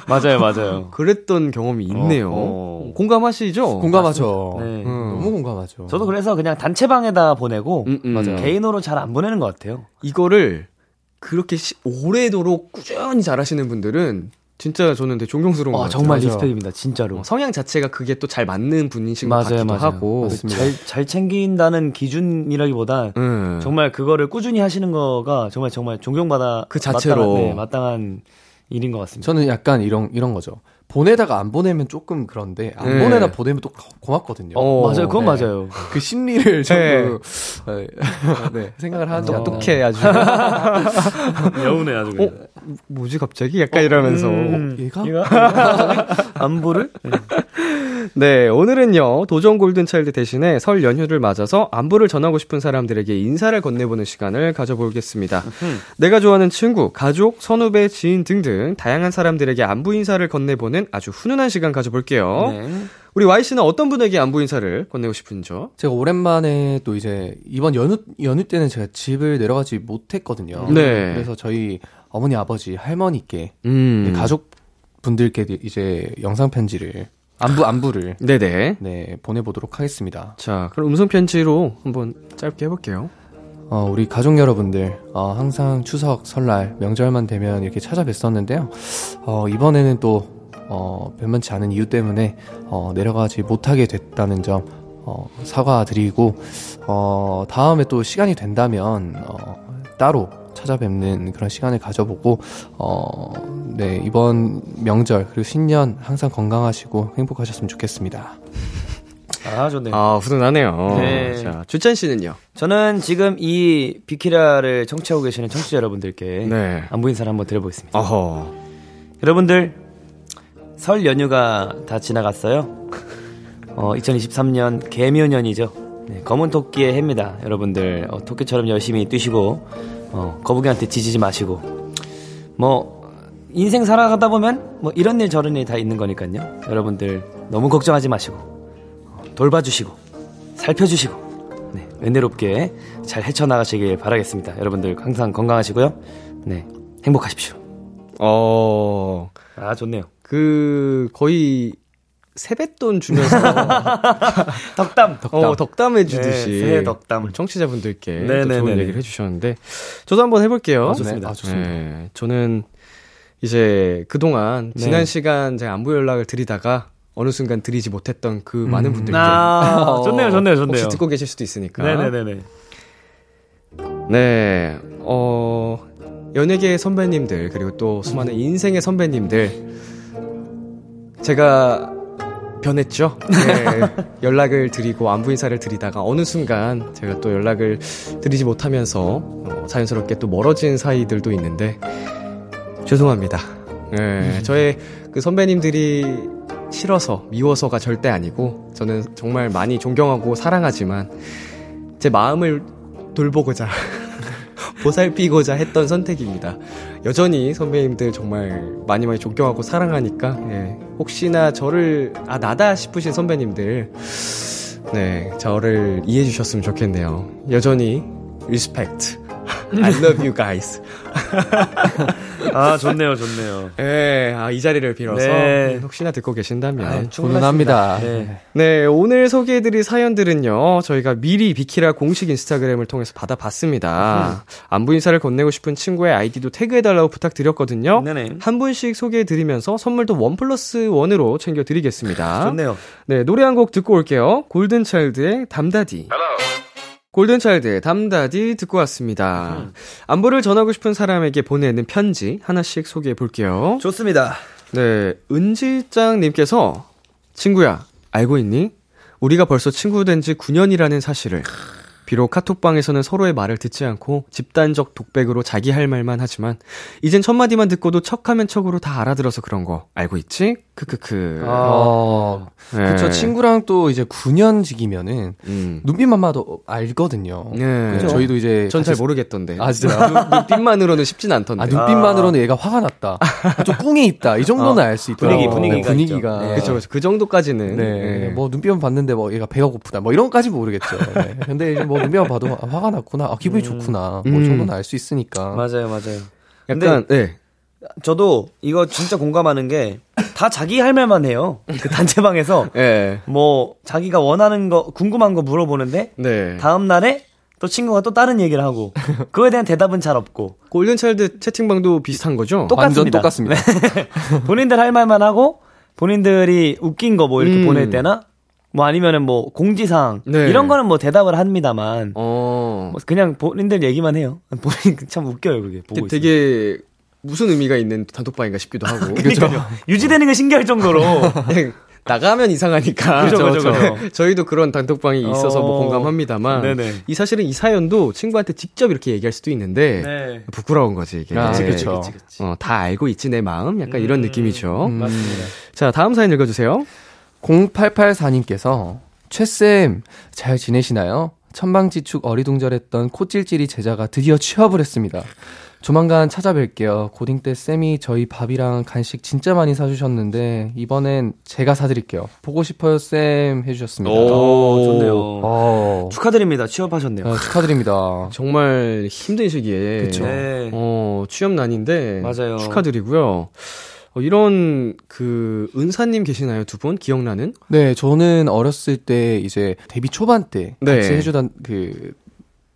[SPEAKER 4] 맞아요, 맞아요.
[SPEAKER 2] 그랬던 경험이 있네요.
[SPEAKER 4] 어.
[SPEAKER 2] 공감하시죠?
[SPEAKER 3] 공감하죠.
[SPEAKER 4] 네.
[SPEAKER 3] 음, 너무 공감하죠.
[SPEAKER 4] 저도 그래서 그냥 단체방에다 보내고
[SPEAKER 2] 음, 음.
[SPEAKER 3] 맞아요.
[SPEAKER 4] 개인으로 잘 안 보내는 것 같아요.
[SPEAKER 2] 이거를 그렇게 시- 오래도록 꾸준히 잘하시는 분들은 진짜 저는 되게 존경스러운 것
[SPEAKER 4] 와,
[SPEAKER 2] 같아요.
[SPEAKER 4] 정말
[SPEAKER 3] 맞아요.
[SPEAKER 4] 리스펙입니다, 진짜로.
[SPEAKER 2] 어, 성향 자체가 그게 또 잘 맞는 분이신 것
[SPEAKER 4] 맞아요,
[SPEAKER 2] 같기도
[SPEAKER 4] 맞아요.
[SPEAKER 2] 하고.
[SPEAKER 4] 잘, 잘 챙긴다는 기준이라기보다
[SPEAKER 2] 음.
[SPEAKER 4] 정말 그거를 꾸준히 하시는 거가 정말 정말 존경받아
[SPEAKER 2] 그 자체로.
[SPEAKER 4] 마땅한, 네, 마땅한 일인 것 같습니다.
[SPEAKER 3] 저는 약간 이런 이런 거죠. 보내다가 안 보내면 조금 그런데 안
[SPEAKER 2] 네.
[SPEAKER 3] 보내다 보내면 또 고- 고맙거든요.
[SPEAKER 2] 어,
[SPEAKER 4] 맞아요, 그건
[SPEAKER 3] 네.
[SPEAKER 4] 맞아요.
[SPEAKER 3] 그 심리를 저도
[SPEAKER 2] 네.
[SPEAKER 3] 네. 네, 생각을 않나.
[SPEAKER 2] 똑똑해 아주.
[SPEAKER 4] 여운해 아주.
[SPEAKER 2] 어? 뭐지 갑자기? 약간 이러면서.
[SPEAKER 4] 음,
[SPEAKER 3] 얘가?
[SPEAKER 4] 안부를?
[SPEAKER 2] 네, 오늘은요, 도전 골든차일드 대신에 설 연휴를 맞아서 안부를 전하고 싶은 사람들에게 인사를 건네보는 시간을 가져보겠습니다. 내가 좋아하는 친구, 가족, 선후배, 지인 등등 다양한 사람들에게 안부 인사를 건네보는 아주 훈훈한 시간 가져볼게요.
[SPEAKER 4] 네.
[SPEAKER 2] 우리 Y씨는 어떤 분에게 안부 인사를 건네고 싶은지요?
[SPEAKER 3] 제가 오랜만에 또 이제 이번 연휴 연휴 때는 제가 집을 내려가지 못했거든요.
[SPEAKER 2] 네.
[SPEAKER 3] 그래서 저희 어머니 아버지 할머니께
[SPEAKER 2] 음.
[SPEAKER 3] 가족 분들께 이제 영상 편지를 안부 안부를
[SPEAKER 2] 네네.
[SPEAKER 3] 네 보내보도록 하겠습니다.
[SPEAKER 2] 자, 그럼 음성 편지로 한번 짧게 해볼게요.
[SPEAKER 3] 어, 우리 가족 여러분들, 어, 항상 추석, 설날, 명절만 되면 이렇게 찾아뵀었는데요. 어, 이번에는 또, 어, 변만치 않은 이유 때문에, 어, 내려가지 못하게 됐다는 점, 어, 사과드리고, 어, 다음에 또 시간이 된다면, 어, 따로 찾아뵙는 그런 시간을 가져보고, 어, 네, 이번 명절, 그리고 신년 항상 건강하시고 행복하셨으면 좋겠습니다.
[SPEAKER 4] 아, 좋네요.
[SPEAKER 2] 아, 훈훈하네요.
[SPEAKER 4] 네.
[SPEAKER 2] 자, 주찬 씨는요?
[SPEAKER 4] 저는 지금 이 비키라를 청취하고 계시는 청취자 여러분들께
[SPEAKER 2] 네.
[SPEAKER 4] 안부 인사를 한번 드려보겠습니다.
[SPEAKER 2] 어허.
[SPEAKER 4] 여러분들 설 연휴가 다 지나갔어요. 어, 2023년 개묘년이죠. 네, 검은 토끼의 해입니다. 여러분들 어, 토끼처럼 열심히 뛰시고 어, 거북이한테 지지지 마시고 뭐 인생 살아가다 보면 뭐 이런 일 저런 일 다 있는 거니까요. 여러분들 너무 걱정하지 마시고 어, 돌봐주시고 살펴주시고 네, 은혜롭게 잘 헤쳐나가시길 바라겠습니다. 여러분들 항상 건강하시고요. 네, 행복하십시오.
[SPEAKER 2] 어,
[SPEAKER 4] 아, 좋네요.
[SPEAKER 2] 그, 거의 세뱃돈 주면서
[SPEAKER 4] 덕담.
[SPEAKER 2] 어, 덕담해 주듯이
[SPEAKER 4] 네, 새해 덕담.
[SPEAKER 2] 청취자분들께 또
[SPEAKER 4] 네네네네.
[SPEAKER 2] 좋은 얘기를 해주셨는데 저도 한번 해볼게요.
[SPEAKER 4] 아, 좋습니다.
[SPEAKER 3] 아, 좋습니다.
[SPEAKER 2] 네, 저는 이제 그동안
[SPEAKER 4] 네.
[SPEAKER 2] 지난 시간 제가 안부 연락을 드리다가 어느 순간 드리지 못했던 그 많은 분들께
[SPEAKER 4] 아, 좋네요, 좋네요, 좋네요.
[SPEAKER 2] 혹시 듣고 계실 수도 있으니까.
[SPEAKER 4] 네네네네.
[SPEAKER 2] 네, 어, 연예계 선배님들, 그리고 또 수많은 인생의 선배님들, 제가 변했죠. 네, 연락을 드리고 안부 인사를 드리다가 어느 순간 제가 또 연락을 드리지 못하면서 어, 자연스럽게 또 멀어진 사이들도 있는데, 죄송합니다. 네, 저의 그 선배님들이 싫어서, 미워서가 절대 아니고, 저는 정말 많이 존경하고 사랑하지만, 제 마음을 돌보고자 보살피고자 했던 선택입니다. 여전히 선배님들 정말 많이 많이 존경하고 사랑하니까 예, 혹시나 저를 아 나다 싶으신 선배님들 네 저를 이해해 주셨으면 좋겠네요. 여전히 respect. I love you guys.
[SPEAKER 4] 아, 좋네요, 좋네요.
[SPEAKER 2] 예, 아, 이 자리를 빌어서
[SPEAKER 4] 네.
[SPEAKER 2] 혹시나 듣고 계신다면
[SPEAKER 3] 훈훈합니다.
[SPEAKER 4] 네.
[SPEAKER 2] 네, 오늘 소개해드릴 사연들은요, 저희가 미리 비키라 공식 인스타그램을 통해서 받아봤습니다. 안부 인사를 건네고 싶은 친구의 아이디도 태그해달라고 부탁드렸거든요.
[SPEAKER 4] 네네.
[SPEAKER 2] 한 분씩 소개해드리면서 선물도 원 플러스 원으로 챙겨드리겠습니다.
[SPEAKER 4] 좋네요.
[SPEAKER 2] 네, 노래 한 곡 듣고 올게요. 골든 차일드의 담다디. 골든차일드의 담다디 듣고 왔습니다. 안부를 전하고 싶은 사람에게 보내는 편지 하나씩 소개해 볼게요.
[SPEAKER 4] 좋습니다.
[SPEAKER 2] 네, 은지짱님께서 친구야, 알고 있니? 우리가 벌써 친구 된 지 9년이라는 사실을. 비록 카톡방에서는 서로의 말을 듣지 않고 집단적 독백으로 자기 할 말만 하지만 이젠 첫 마디만 듣고도 척하면 척으로 다 알아들어서 그런 거 알고 있지? 크크크.
[SPEAKER 4] 아.
[SPEAKER 3] 어,
[SPEAKER 2] 네.
[SPEAKER 3] 그쵸. 친구랑 또 이제 9년직이면은
[SPEAKER 2] 음.
[SPEAKER 3] 눈빛만 봐도 알거든요.
[SPEAKER 2] 네.
[SPEAKER 3] 그죠? 저희도 이제
[SPEAKER 2] 전 잘 모르겠던데.
[SPEAKER 3] 아, 진짜요?
[SPEAKER 2] 눈- 눈빛만으로는 쉽진 않던데.
[SPEAKER 3] 아, 눈빛만으로는 얘가 화가 났다. 아, 좀 꿍이 있다. 이 정도는 알수 있더라고요.
[SPEAKER 4] 분위기, 분위기가
[SPEAKER 3] 네, 분위기가.
[SPEAKER 4] 네.
[SPEAKER 2] 그쵸, 그쵸. 그 정도까지는.
[SPEAKER 3] 네.
[SPEAKER 2] 네.
[SPEAKER 3] 뭐 눈빛만 봤는데 뭐 얘가 배가 고프다. 뭐 이런 것까지 모르겠죠. 네. 근데 이제 뭐 눈빛만 봐도 아, 화가 났구나. 아, 기분이 좋구나. 뭐
[SPEAKER 2] 음.
[SPEAKER 3] 이 정도는 알 수 있으니까.
[SPEAKER 4] 맞아요, 맞아요.
[SPEAKER 2] 약간, 네.
[SPEAKER 4] 저도 이거 진짜 공감하는 게 다 자기 할 말만 해요. 그 단체방에서
[SPEAKER 2] 네.
[SPEAKER 4] 뭐 자기가 원하는 거 궁금한 거 물어보는데
[SPEAKER 2] 네.
[SPEAKER 4] 다음 날에 또 친구가 또 다른 얘기를 하고 그거에 대한 대답은 잘 없고
[SPEAKER 2] 골든차일드 채팅방도 비슷한 거죠?
[SPEAKER 3] 완전
[SPEAKER 4] 똑같습니다.
[SPEAKER 3] 똑같습니다.
[SPEAKER 4] 본인들 할 말만 하고 본인들이 웃긴 거 뭐 이렇게
[SPEAKER 2] 음.
[SPEAKER 4] 보낼 때나 뭐 아니면은 뭐 공지사항
[SPEAKER 2] 네.
[SPEAKER 4] 이런 거는 뭐 대답을 합니다만
[SPEAKER 2] 어.
[SPEAKER 4] 뭐 그냥 본인들 얘기만 해요. 본인 참 웃겨요 그게 보고
[SPEAKER 2] 되게, 되게 무슨 의미가 있는 단톡방인가 싶기도 하고.
[SPEAKER 4] 그렇죠. 유지되는 게 신기할 정도로
[SPEAKER 2] 그냥 나가면 이상하니까.
[SPEAKER 4] 그죠, 그죠, 그죠.
[SPEAKER 2] 저희도 그런 단톡방이 있어서 뭐
[SPEAKER 4] 어.
[SPEAKER 2] 공감합니다만.
[SPEAKER 4] 네네.
[SPEAKER 2] 이 사실은 이 사연도 친구한테 직접 이렇게 얘기할 수도 있는데.
[SPEAKER 4] 네.
[SPEAKER 2] 부끄러운 거지, 이게.
[SPEAKER 3] 아.
[SPEAKER 4] 그치, 그치.
[SPEAKER 2] 어, 다 알고 있지, 내 마음? 약간 이런 느낌이죠.
[SPEAKER 3] 음.
[SPEAKER 4] 맞습니다.
[SPEAKER 2] 자, 다음 사연 읽어주세요.
[SPEAKER 3] 0884님께서 최쌤 잘 지내시나요? 천방지축 어리둥절했던 코찔찔이 제자가 드디어 취업을 했습니다. 조만간 찾아뵐게요. 고딩 때 쌤이 저희 밥이랑 간식 진짜 많이 사주셨는데 이번엔 제가 사드릴게요. 보고 싶어요 쌤 해주셨습니다.
[SPEAKER 4] 오, 좋네요.
[SPEAKER 3] 어,
[SPEAKER 4] 축하드립니다. 취업하셨네요.
[SPEAKER 3] 어, 축하드립니다.
[SPEAKER 2] 정말 힘든 시기에.
[SPEAKER 3] 그쵸.
[SPEAKER 4] 네.
[SPEAKER 2] 어, 취업난인데.
[SPEAKER 4] 맞아요.
[SPEAKER 2] 축하드리고요. 어, 이런, 그, 은사님 계시나요, 두 분? 기억나는?
[SPEAKER 3] 네, 저는 어렸을 때 이제 데뷔 초반 때
[SPEAKER 2] 네.
[SPEAKER 3] 같이 해주던 그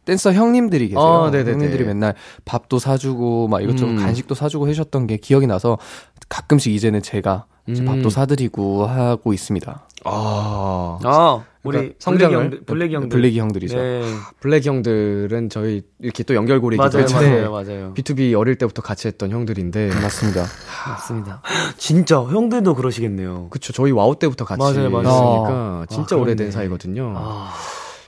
[SPEAKER 3] 댄서 형님들이 계세요.
[SPEAKER 2] 아, 네네네.
[SPEAKER 3] 형님들이 맨날 밥도 사주고 막 이것저것
[SPEAKER 2] 음.
[SPEAKER 3] 간식도 사주고 해주셨던 게 기억이 나서 가끔씩 이제는 제가 이제
[SPEAKER 2] 음.
[SPEAKER 3] 밥도 사드리고 하고 있습니다.
[SPEAKER 2] 아.
[SPEAKER 4] 아, 우리
[SPEAKER 2] 그러니까 성장을-
[SPEAKER 4] 블랙이 형들, 블랙이 형들.
[SPEAKER 3] 블랙이 형들이죠.
[SPEAKER 4] 네.
[SPEAKER 2] 블랙 형들은 저희 이렇게 또 연결고리이기도
[SPEAKER 4] 맞아요,
[SPEAKER 2] 한데
[SPEAKER 4] 맞아요, 맞아요.
[SPEAKER 2] B2B 어릴 때부터 같이 했던 형들인데
[SPEAKER 3] 맞습니다.
[SPEAKER 4] 맞습니다. 진짜 형들도 그러시겠네요.
[SPEAKER 2] 그쵸 저희 와우 때부터 같이
[SPEAKER 4] 맞아요, 맞아요.
[SPEAKER 2] 했으니까 진짜
[SPEAKER 4] 아,
[SPEAKER 2] 오래된. 사이거든요.
[SPEAKER 4] 아,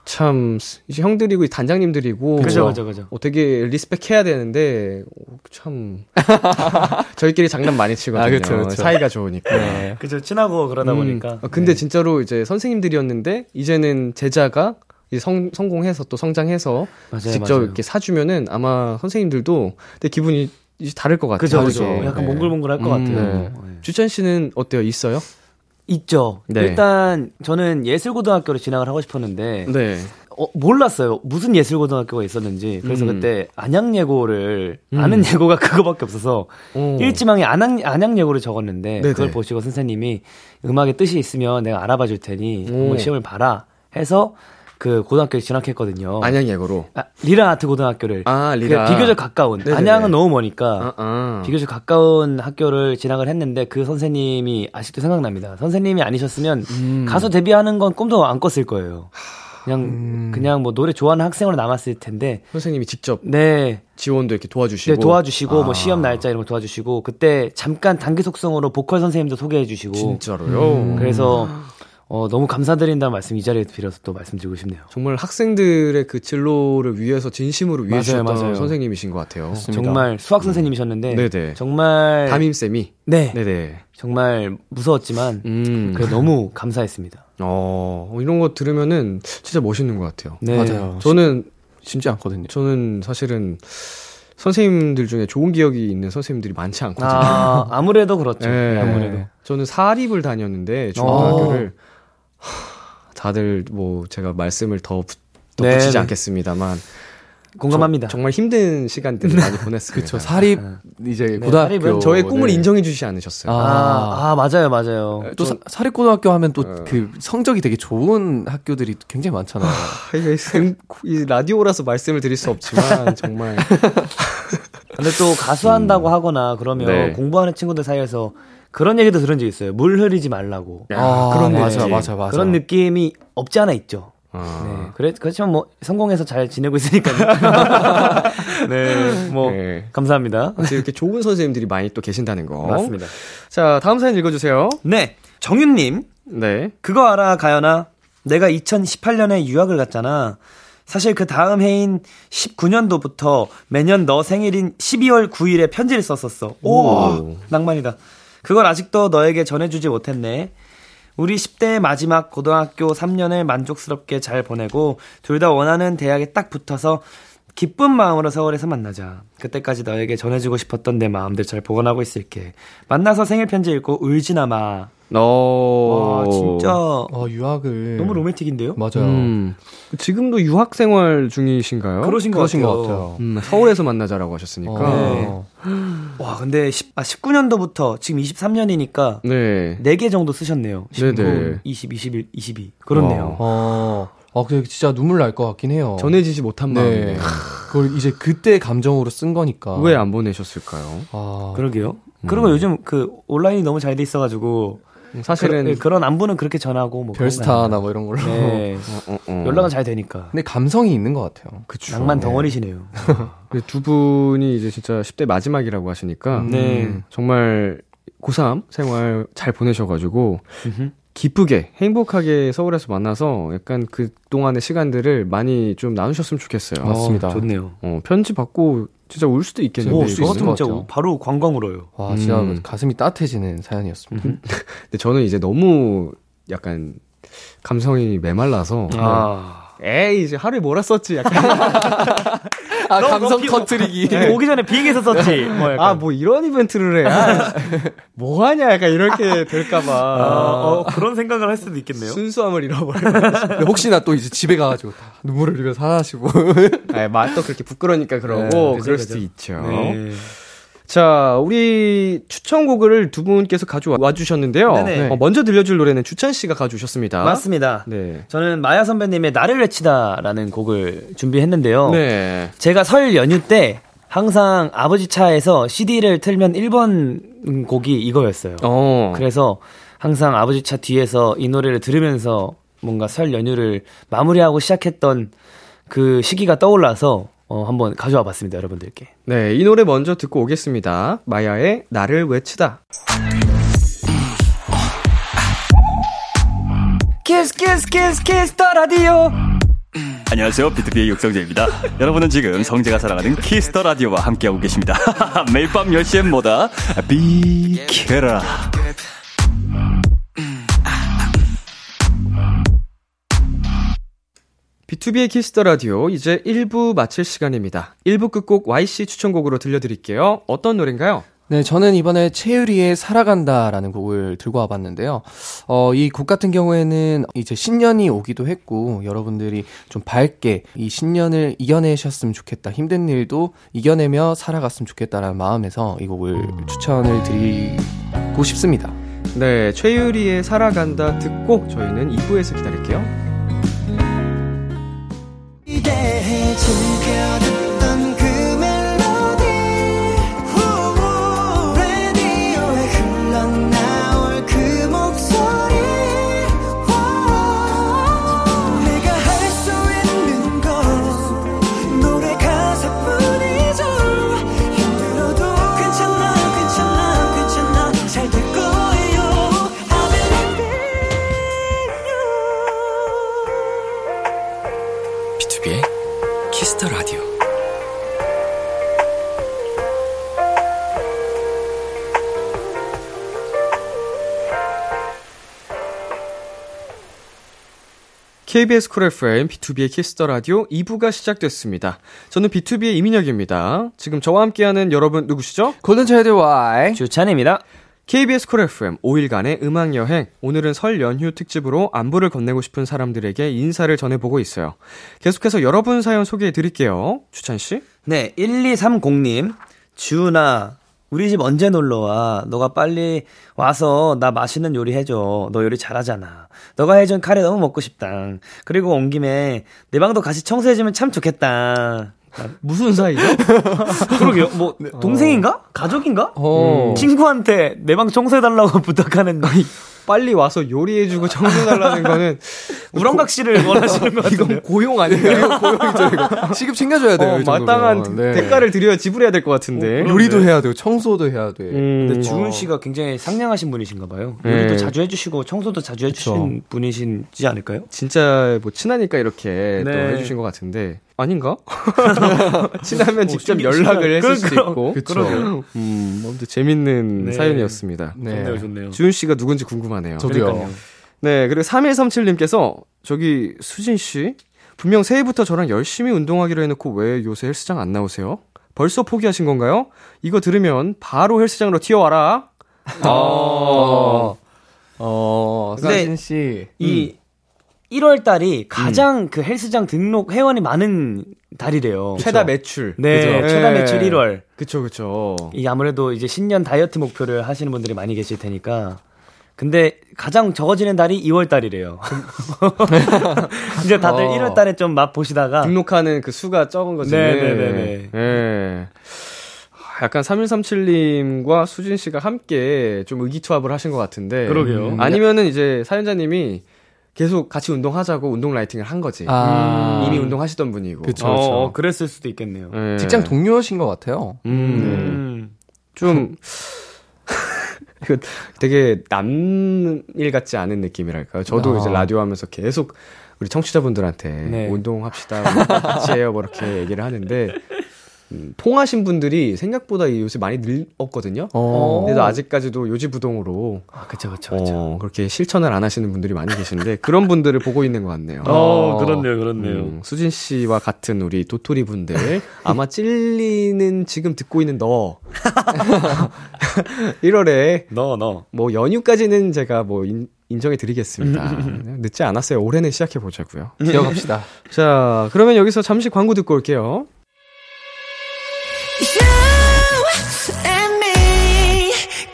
[SPEAKER 2] 참 이제 형들이고 단장님들이고
[SPEAKER 4] 그죠, 그죠, 그죠.
[SPEAKER 2] 어, 되게 respect 해야 되는데 어, 참 저희끼리 장난 많이 치거든요.
[SPEAKER 3] 아, 그쵸, 그쵸.
[SPEAKER 2] 사이가 좋으니까.
[SPEAKER 3] 네.
[SPEAKER 4] 그죠. 친하고 그러다
[SPEAKER 2] 음,
[SPEAKER 4] 보니까.
[SPEAKER 2] 어, 근데
[SPEAKER 4] 네.
[SPEAKER 2] 진짜로 이제 선생님들이었는데 이제는 제자가 이제 성, 성공해서 또 성장해서
[SPEAKER 4] 맞아요,
[SPEAKER 2] 직접
[SPEAKER 4] 맞아요.
[SPEAKER 2] 이렇게 사주면은 아마 선생님들도 되게 기분이 이제 다를 것 같아요.
[SPEAKER 4] 그죠, 그죠. 약간
[SPEAKER 3] 네.
[SPEAKER 4] 몽글몽글 할 것
[SPEAKER 2] 음,
[SPEAKER 4] 같아요.
[SPEAKER 3] 네.
[SPEAKER 4] 네.
[SPEAKER 2] 주찬 씨는 어때요? 있어요?
[SPEAKER 4] 있죠.
[SPEAKER 2] 네.
[SPEAKER 4] 일단 저는 예술고등학교로 진학을 하고 싶었는데
[SPEAKER 2] 네.
[SPEAKER 4] 어, 몰랐어요. 무슨 예술고등학교가 있었는지. 그래서
[SPEAKER 2] 음.
[SPEAKER 4] 그때 안양예고를
[SPEAKER 2] 음.
[SPEAKER 4] 아는 예고가 그거밖에 없어서
[SPEAKER 2] 오.
[SPEAKER 4] 일지망에 안양 안양예고를 적었는데
[SPEAKER 2] 네네.
[SPEAKER 4] 그걸 보시고 선생님이 음악에 뜻이 있으면 내가 알아봐 줄 테니
[SPEAKER 2] 오.
[SPEAKER 4] 한번 시험을 봐라 해서 그 고등학교에 진학했거든요.
[SPEAKER 2] 안양 예고로.
[SPEAKER 4] 아, 리라 아트 고등학교를
[SPEAKER 2] 아,
[SPEAKER 4] 그
[SPEAKER 2] 리라.
[SPEAKER 4] 비교적 가까운
[SPEAKER 2] 네네네.
[SPEAKER 4] 안양은 너무 머니까
[SPEAKER 2] 아, 아.
[SPEAKER 4] 비교적 가까운 학교를 진학을 했는데 그 선생님이 아직도 생각납니다. 선생님이 아니셨으면
[SPEAKER 2] 음.
[SPEAKER 4] 가수 데뷔하는 건 꿈도 안 꿨을 거예요. 그냥
[SPEAKER 2] 음.
[SPEAKER 4] 그냥 뭐 노래 좋아하는 학생으로 남았을 텐데
[SPEAKER 2] 선생님이 직접
[SPEAKER 4] 네,
[SPEAKER 2] 지원도 이렇게 도와주시고.
[SPEAKER 4] 네 도와주시고 뭐
[SPEAKER 2] 아.
[SPEAKER 4] 시험 날짜 이런 거 도와주시고 그때 잠깐 단기 속성으로 보컬 선생님도 소개해주시고
[SPEAKER 2] 진짜로요.
[SPEAKER 4] 그래서 어, 너무 감사드린다는 말씀 이 자리에 빌어서 또 말씀드리고 싶네요.
[SPEAKER 2] 정말 학생들의 그 진로를 위해서 진심으로 위해 주셨던
[SPEAKER 4] 맞아요.
[SPEAKER 2] 선생님이신 것 같아요.
[SPEAKER 3] 맞습니다.
[SPEAKER 4] 정말 수학 선생님이셨는데
[SPEAKER 2] 네네.
[SPEAKER 4] 정말
[SPEAKER 2] 담임 쌤이.
[SPEAKER 4] 네
[SPEAKER 2] 네네.
[SPEAKER 4] 정말 무서웠지만
[SPEAKER 2] 음.
[SPEAKER 4] 그래 너무 감사했습니다.
[SPEAKER 2] 어 이런 거 들으면은 진짜 멋있는 것 같아요.
[SPEAKER 4] 네.
[SPEAKER 3] 맞아요.
[SPEAKER 2] 저는
[SPEAKER 3] 쉽지 않거든요.
[SPEAKER 2] 저는 사실은 선생님들 중에 좋은 기억이 있는 선생님들이 많지 않거든요.
[SPEAKER 4] 아, 아무래도 그렇죠.
[SPEAKER 2] 네.
[SPEAKER 4] 아무래도.
[SPEAKER 2] 저는 사립을 다녔는데
[SPEAKER 4] 어.
[SPEAKER 2] 중고등학교를 하, 다들 뭐 제가 말씀을 더 붙-
[SPEAKER 4] 네,
[SPEAKER 2] 덧붙이지
[SPEAKER 4] 네.
[SPEAKER 2] 않겠습니다.만
[SPEAKER 4] 공감합니다.
[SPEAKER 2] 저- 정말 힘든 시간들을 많이 보냈습니다.
[SPEAKER 3] 그쵸. 사립, 이제
[SPEAKER 4] 네,
[SPEAKER 3] 고등학교.
[SPEAKER 4] 사립은
[SPEAKER 2] 저의 꿈을
[SPEAKER 3] 네.
[SPEAKER 2] 인정해 주시지 않으셨어요.
[SPEAKER 4] 아, 아, 맞아요, 맞아요.
[SPEAKER 3] 또 사, 사립 고등학교 하면 또
[SPEAKER 2] 어.
[SPEAKER 3] 그 성적이 되게 좋은 학교들이 굉장히 많잖아요.
[SPEAKER 2] 아, 이게 이 라디오라서 말씀을 드릴 수 없지만 정말
[SPEAKER 4] 근데 또 가수한다고 하거나 그러면
[SPEAKER 2] 네.
[SPEAKER 4] 공부하는 친구들 사이에서 그런 얘기도 들은 적 있어요. 물 흐리지 말라고.
[SPEAKER 3] 아,
[SPEAKER 2] 그런
[SPEAKER 3] 맞아요,
[SPEAKER 2] 느낌.
[SPEAKER 3] 맞아요, 맞아요.
[SPEAKER 4] 그런 느낌이 없지 않아 있죠.
[SPEAKER 2] 아,
[SPEAKER 4] 네. 그래, 그렇지만 뭐, 성공해서 잘 지내고 있으니까요. 네, 뭐,
[SPEAKER 2] 네.
[SPEAKER 4] 감사합니다.
[SPEAKER 2] 이렇게 좋은 선생님들이 많이 또 계신다는 거.
[SPEAKER 4] 맞습니다.
[SPEAKER 2] 자, 다음 사연 읽어주세요.
[SPEAKER 4] 네, 정윤님.
[SPEAKER 2] 네.
[SPEAKER 4] 그거 알아, 가연아? 내가 2018년에 유학을 갔잖아. 사실 그 다음 해인 19년도부터 매년 너 생일인 12월 9일에 편지를 썼었어. 오,
[SPEAKER 2] 오.
[SPEAKER 4] 낭만이다. 그걸 아직도 너에게 전해주지 못했네. 우리 10대의 마지막 고등학교 3년을 만족스럽게 잘 보내고 둘 다 원하는 대학에 딱 붙어서 기쁜 마음으로 서울에서 만나자. 그때까지 너에게 전해주고 싶었던 내 마음들 잘 보관하고 있을게. 만나서 생일 편지 읽고 울지나 마.
[SPEAKER 2] 어.
[SPEAKER 4] 와, 진짜
[SPEAKER 3] 어, 유학을.
[SPEAKER 4] 너무 로맨틱인데요?
[SPEAKER 3] 맞아요.
[SPEAKER 2] 음. 지금도 유학 생활 중이신가요?
[SPEAKER 4] 그러신 것
[SPEAKER 3] 그러신
[SPEAKER 4] 같아요.
[SPEAKER 3] 것 같아요.
[SPEAKER 2] 음, 서울에서 만나자라고 하셨으니까.
[SPEAKER 3] 어.
[SPEAKER 4] 와, 근데 10, 아, 19년도부터 지금 23년이니까
[SPEAKER 2] 네.
[SPEAKER 4] 4개 정도 쓰셨네요. 19,
[SPEAKER 2] 네네.
[SPEAKER 4] 20, 21, 22. 그렇네요.
[SPEAKER 3] 어. 어, 그 진짜 눈물 날 것 같긴 해요.
[SPEAKER 2] 전해지지 못한
[SPEAKER 3] 네.
[SPEAKER 2] 마음이네.
[SPEAKER 3] 그걸 이제 그때 감정으로 쓴 거니까.
[SPEAKER 2] 왜 안 보내셨을까요?
[SPEAKER 3] 아,
[SPEAKER 4] 그러게요. 그리고 요즘 그 온라인이 너무 잘 돼 있어가지고
[SPEAKER 2] 사실은
[SPEAKER 4] 그, 런 안부는 그렇게 전하고 뭐
[SPEAKER 3] 별스타나 뭐 이런 걸로.
[SPEAKER 4] 네.
[SPEAKER 2] 어, 어, 어.
[SPEAKER 4] 연락은 잘 되니까.
[SPEAKER 3] 근데 감성이 있는 것 같아요.
[SPEAKER 2] 그쵸.
[SPEAKER 4] 낭만 덩어리시네요.
[SPEAKER 2] 그두 분이 이제 진짜 10대 마지막이라고 하시니까
[SPEAKER 4] 네.
[SPEAKER 2] 음, 정말 고3 생활 잘 보내셔가지고. 기쁘게 행복하게 서울에서 만나서 약간 그 동안의 시간들을 많이 좀 나누셨으면 좋겠어요.
[SPEAKER 3] 맞습니다.
[SPEAKER 4] 좋네요.
[SPEAKER 2] 어, 편지 받고 진짜 울 수도 있겠는데.
[SPEAKER 4] 저
[SPEAKER 3] 있을
[SPEAKER 4] 같으면
[SPEAKER 3] 것
[SPEAKER 4] 진짜
[SPEAKER 3] 같아요.
[SPEAKER 4] 바로 관광 울어요.
[SPEAKER 3] 와, 진짜
[SPEAKER 2] 음.
[SPEAKER 3] 가슴이 따뜻해지는 사연이었습니다.
[SPEAKER 2] 근데 저는 이제 너무 약간 감성이 메말라서
[SPEAKER 4] 아.
[SPEAKER 2] 에이 이제 하루에 몰았었지 약간
[SPEAKER 3] 아,
[SPEAKER 4] 너
[SPEAKER 3] 감성
[SPEAKER 4] 피-
[SPEAKER 3] 터트리기.
[SPEAKER 4] 네. 오기 전에 비행기에서 썼지. 뭐.
[SPEAKER 2] 아 뭐 이런 이벤트를 해. 아, 뭐 하냐 약간 이렇게 될까봐
[SPEAKER 4] 아, 어, 그런 생각을 할 수도 있겠네요.
[SPEAKER 2] 순수함을 잃어버려.
[SPEAKER 3] 근데 혹시나 또 이제 집에 가가지고 다 눈물을 흘리면서 하나시고.
[SPEAKER 2] 아, 맛도 그렇게 부끄러니까 그러고
[SPEAKER 4] 네,
[SPEAKER 2] 그럴
[SPEAKER 4] 그죠.
[SPEAKER 2] 수도 있죠.
[SPEAKER 4] 네.
[SPEAKER 2] 자, 우리 추천곡을 두 분께서 가져와 주셨는데요. 어, 먼저 들려줄 노래는 주찬 씨가 가져오셨습니다.
[SPEAKER 4] 맞습니다.
[SPEAKER 2] 네.
[SPEAKER 4] 저는 마야 선배님의 나를 외치다라는 곡을 준비했는데요.
[SPEAKER 2] 네.
[SPEAKER 4] 제가 설 연휴 때 항상 아버지 차에서 CD를 틀면 1번 곡이 이거였어요.
[SPEAKER 2] 어.
[SPEAKER 4] 그래서 항상 아버지 차 뒤에서 이 노래를 들으면서 뭔가 설 연휴를 마무리하고 시작했던 그 시기가 떠올라서 어, 한번 가져와 봤습니다, 여러분들께.
[SPEAKER 2] 네, 이 노래 먼저 듣고 오겠습니다. 마야의 나를 외치다.
[SPEAKER 4] Kiss kiss kiss kiss the radio
[SPEAKER 5] 안녕하세요. BTOB의 육성재입니다. 여러분은 지금 성재가 사랑하는 Kiss the Radio와 함께하고 계십니다. 매일 밤 10시엔 뭐다? 비키라.
[SPEAKER 2] B2B의 키스터 라디오 이제 1부 마칠 시간입니다. 1부 끝곡 YC 추천곡으로 들려드릴게요. 어떤 노래인가요?
[SPEAKER 3] 네, 저는 이번에 최유리의 살아간다라는 곡을 들고 와봤는데요. 어, 이 곡 같은 경우에는 이제 신년이 오기도 했고, 여러분들이 좀 밝게 이 신년을 이겨내셨으면 좋겠다. 힘든 일도 이겨내며 살아갔으면 좋겠다라는 마음에서 이 곡을 추천을 드리고 싶습니다.
[SPEAKER 2] 네, 최유리의 살아간다 듣고 저희는 2부에서 기다릴게요.
[SPEAKER 1] 기대해 즐겨
[SPEAKER 2] KBS 쿨 FM, B2B의 키스터 라디오 2부가 시작됐습니다. 저는 BTOB의 이민혁입니다. 지금 저와 함께하는 여러분 누구시죠?
[SPEAKER 3] 골든차일드 Y.
[SPEAKER 4] 주찬입니다.
[SPEAKER 2] KBS 쿨 FM 5일간의 음악 여행. 오늘은 설 연휴 특집으로 안부를 건네고 싶은 사람들에게 인사를 전해보고 있어요. 계속해서 여러분 사연 소개해 드릴게요. 주찬 씨.
[SPEAKER 4] 네, 1230님. 주은아, 우리 집 언제 놀러 와? 너가 빨리 와서 나 맛있는 요리 해줘. 너 요리 잘하잖아. 너가 해준 카레 너무 먹고 싶다. 그리고 온 김에 내 방도 같이 청소해주면 참 좋겠다.
[SPEAKER 2] 무슨 사이죠?
[SPEAKER 4] 그러게요. 뭐, 동생인가? 가족인가?
[SPEAKER 3] 어.
[SPEAKER 4] 친구한테 내 방 청소해달라고 부탁하는
[SPEAKER 2] 빨리 와서 요리해주고 청소해달라는 거는
[SPEAKER 4] 우렁각 씨를 원하시는 것 같은데요.
[SPEAKER 2] 이건 고용 아닌가요? 고용이죠, 이거.
[SPEAKER 3] 시급 챙겨줘야 돼요.
[SPEAKER 2] 어. 마땅한
[SPEAKER 3] 네.
[SPEAKER 2] 대가를 드려야 지불해야 될 것 같은데.
[SPEAKER 3] 요리도 해야 돼요. 청소도 해야 돼.
[SPEAKER 2] 음,
[SPEAKER 4] 근데 주은 씨가 굉장히 상냥하신 분이신가 봐요.
[SPEAKER 2] 네.
[SPEAKER 4] 요리도 자주 해주시고 청소도 자주 해주신 분이신지 않을까요?
[SPEAKER 2] 진짜 뭐 친하니까 이렇게 또
[SPEAKER 4] 네.
[SPEAKER 2] 해주신 것 같은데 아닌가? 친하면 직접
[SPEAKER 4] 신기-
[SPEAKER 2] 연락을 했을 수도
[SPEAKER 4] 그럼.
[SPEAKER 2] 있고.
[SPEAKER 4] 그러게요.
[SPEAKER 2] 음, 아무튼 재밌는
[SPEAKER 4] 네.
[SPEAKER 2] 사연이었습니다.
[SPEAKER 3] 네.
[SPEAKER 4] 좋네요, 좋네요.
[SPEAKER 2] 주은 씨가 누군지 궁금하네요.
[SPEAKER 3] 저도요.
[SPEAKER 4] 그러니까요.
[SPEAKER 2] 네, 그리고 3137님께서 저기 수진 씨 분명 새해부터 저랑 열심히 운동하기로 해놓고 왜 요새 헬스장 안 나오세요? 벌써 포기하신 건가요? 이거 들으면 바로 헬스장으로 튀어와라.
[SPEAKER 3] 어. 어,
[SPEAKER 4] 근데
[SPEAKER 3] 수진 씨.
[SPEAKER 4] 이 1월 달이 가장 그 헬스장 등록 회원이 많은 달이래요.
[SPEAKER 2] 최다 매출.
[SPEAKER 4] 네,
[SPEAKER 2] 그죠?
[SPEAKER 4] 최다
[SPEAKER 2] 네.
[SPEAKER 4] 매출 1월.
[SPEAKER 2] 그쵸, 그쵸.
[SPEAKER 4] 이 아무래도 이제 신년 다이어트 목표를 하시는 분들이 많이 계실 테니까. 근데 가장 적어지는 달이 2월 달이래요. 이제 다들
[SPEAKER 3] 어.
[SPEAKER 4] 1월 달에 좀 맛 보시다가
[SPEAKER 2] 등록하는 그 수가 적은 거지.
[SPEAKER 4] 네 네 네네.
[SPEAKER 2] 예. 약간 3137님과 수진 씨가 함께 좀 의기투합을 하신 것 같은데.
[SPEAKER 4] 그러게요.
[SPEAKER 2] 아니면은 이제 사연자님이 계속 같이 운동하자고 운동 라이팅을 한 거지.
[SPEAKER 3] 아.
[SPEAKER 2] 이미 운동하시던 분이고.
[SPEAKER 3] 그쵸.
[SPEAKER 4] 어,
[SPEAKER 3] 그렇죠.
[SPEAKER 4] 어, 그랬을 수도 있겠네요.
[SPEAKER 2] 예.
[SPEAKER 3] 직장 동료신 것 같아요.
[SPEAKER 2] 음.
[SPEAKER 4] 음.
[SPEAKER 2] 좀, 그 되게 남일 같지 않은 느낌이랄까요. 저도
[SPEAKER 3] 아.
[SPEAKER 2] 이제 라디오 하면서 계속 우리 청취자분들한테
[SPEAKER 4] 네.
[SPEAKER 2] 운동합시다, 뭐 같이 해요, 뭐 이렇게 얘기를 하는데, 음, 통하신 분들이 생각보다 요새 많이 늘었거든요.
[SPEAKER 3] 어.
[SPEAKER 2] 그래서 아직까지도 요지부동으로
[SPEAKER 4] 아, 그쵸, 그쵸, 그쵸.
[SPEAKER 2] 어, 그렇게 실천을 안 하시는 분들이 많이 계신데 그런 분들을 보고 있는 것 같네요.
[SPEAKER 4] 어, 그렇네요, 그렇네요.
[SPEAKER 2] 음, 수진 씨와 같은 우리 도토리 분들 아마 찔리는 지금 듣고 있는 너 1월에
[SPEAKER 4] 너, 너.
[SPEAKER 2] 뭐 연휴까지는 제가 뭐 인, 인정해 드리겠습니다. 늦지 않았어요. 올해는 시작해 보자고요.
[SPEAKER 3] 기억합시다.
[SPEAKER 2] 자, 그러면 여기서 잠시 광고 듣고 올게요.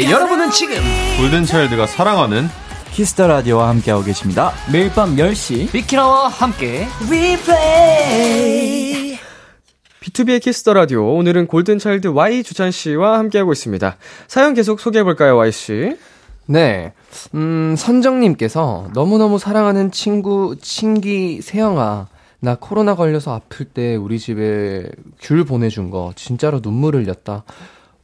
[SPEAKER 6] 여러분은 지금
[SPEAKER 7] 골든차일드가 사랑하는
[SPEAKER 6] Kiss the Radio와 함께하고 계십니다. 매일 밤 10시
[SPEAKER 4] 비키라와 함께
[SPEAKER 2] B2B의 키스터 라디오 오늘은 골든 차일드 Y 주찬 씨와 함께하고 있습니다. 사연 계속 소개해 볼까요, Y 씨?
[SPEAKER 3] 네. 음, 선정님께서 너무너무 사랑하는 친구, 친기 세영아. 나 코로나 걸려서 아플 때 우리 집에 귤 보내준 거 진짜로 눈물 흘렸다.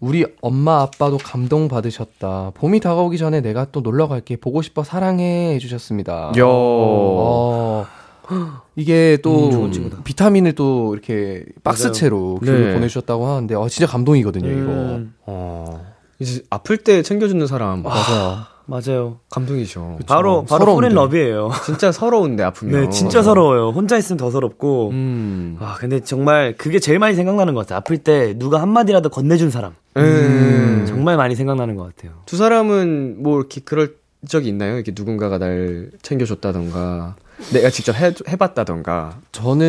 [SPEAKER 3] 우리 엄마 아빠도 감동 받으셨다. 봄이 다가오기 전에 내가 또 놀러 갈게. 보고 싶어 사랑해 해주셨습니다.
[SPEAKER 2] 야.
[SPEAKER 3] 어, 이게 또
[SPEAKER 4] 음.
[SPEAKER 3] 비타민을 또 이렇게 박스채로
[SPEAKER 2] 네.
[SPEAKER 3] 보내주셨다고 하는데 어, 진짜 감동이거든요. 이거.
[SPEAKER 4] 음.
[SPEAKER 2] 어, 이제 아플 때 챙겨주는 사람.
[SPEAKER 3] 맞아요.
[SPEAKER 4] 맞아요.
[SPEAKER 2] 감동이죠.
[SPEAKER 4] 바로 바로
[SPEAKER 3] 서러운데.
[SPEAKER 4] 폴인 러브예요.
[SPEAKER 2] 진짜 서러운데 아프면.
[SPEAKER 4] 네, 진짜 서러워요. 혼자 있으면 더 서럽고.
[SPEAKER 2] 음.
[SPEAKER 4] 아, 근데 정말 그게 제일 많이 생각나는 것 같아요. 아플 때 누가 한 마디라도 건네준 사람.
[SPEAKER 2] 음.
[SPEAKER 4] 정말 많이 생각나는 것 같아요.
[SPEAKER 2] 두 사람은 뭐 이렇게 그럴 적이 있나요? 이렇게 누군가가 날 챙겨줬다던가, 내가 직접 해, 해봤다던가.
[SPEAKER 3] 저는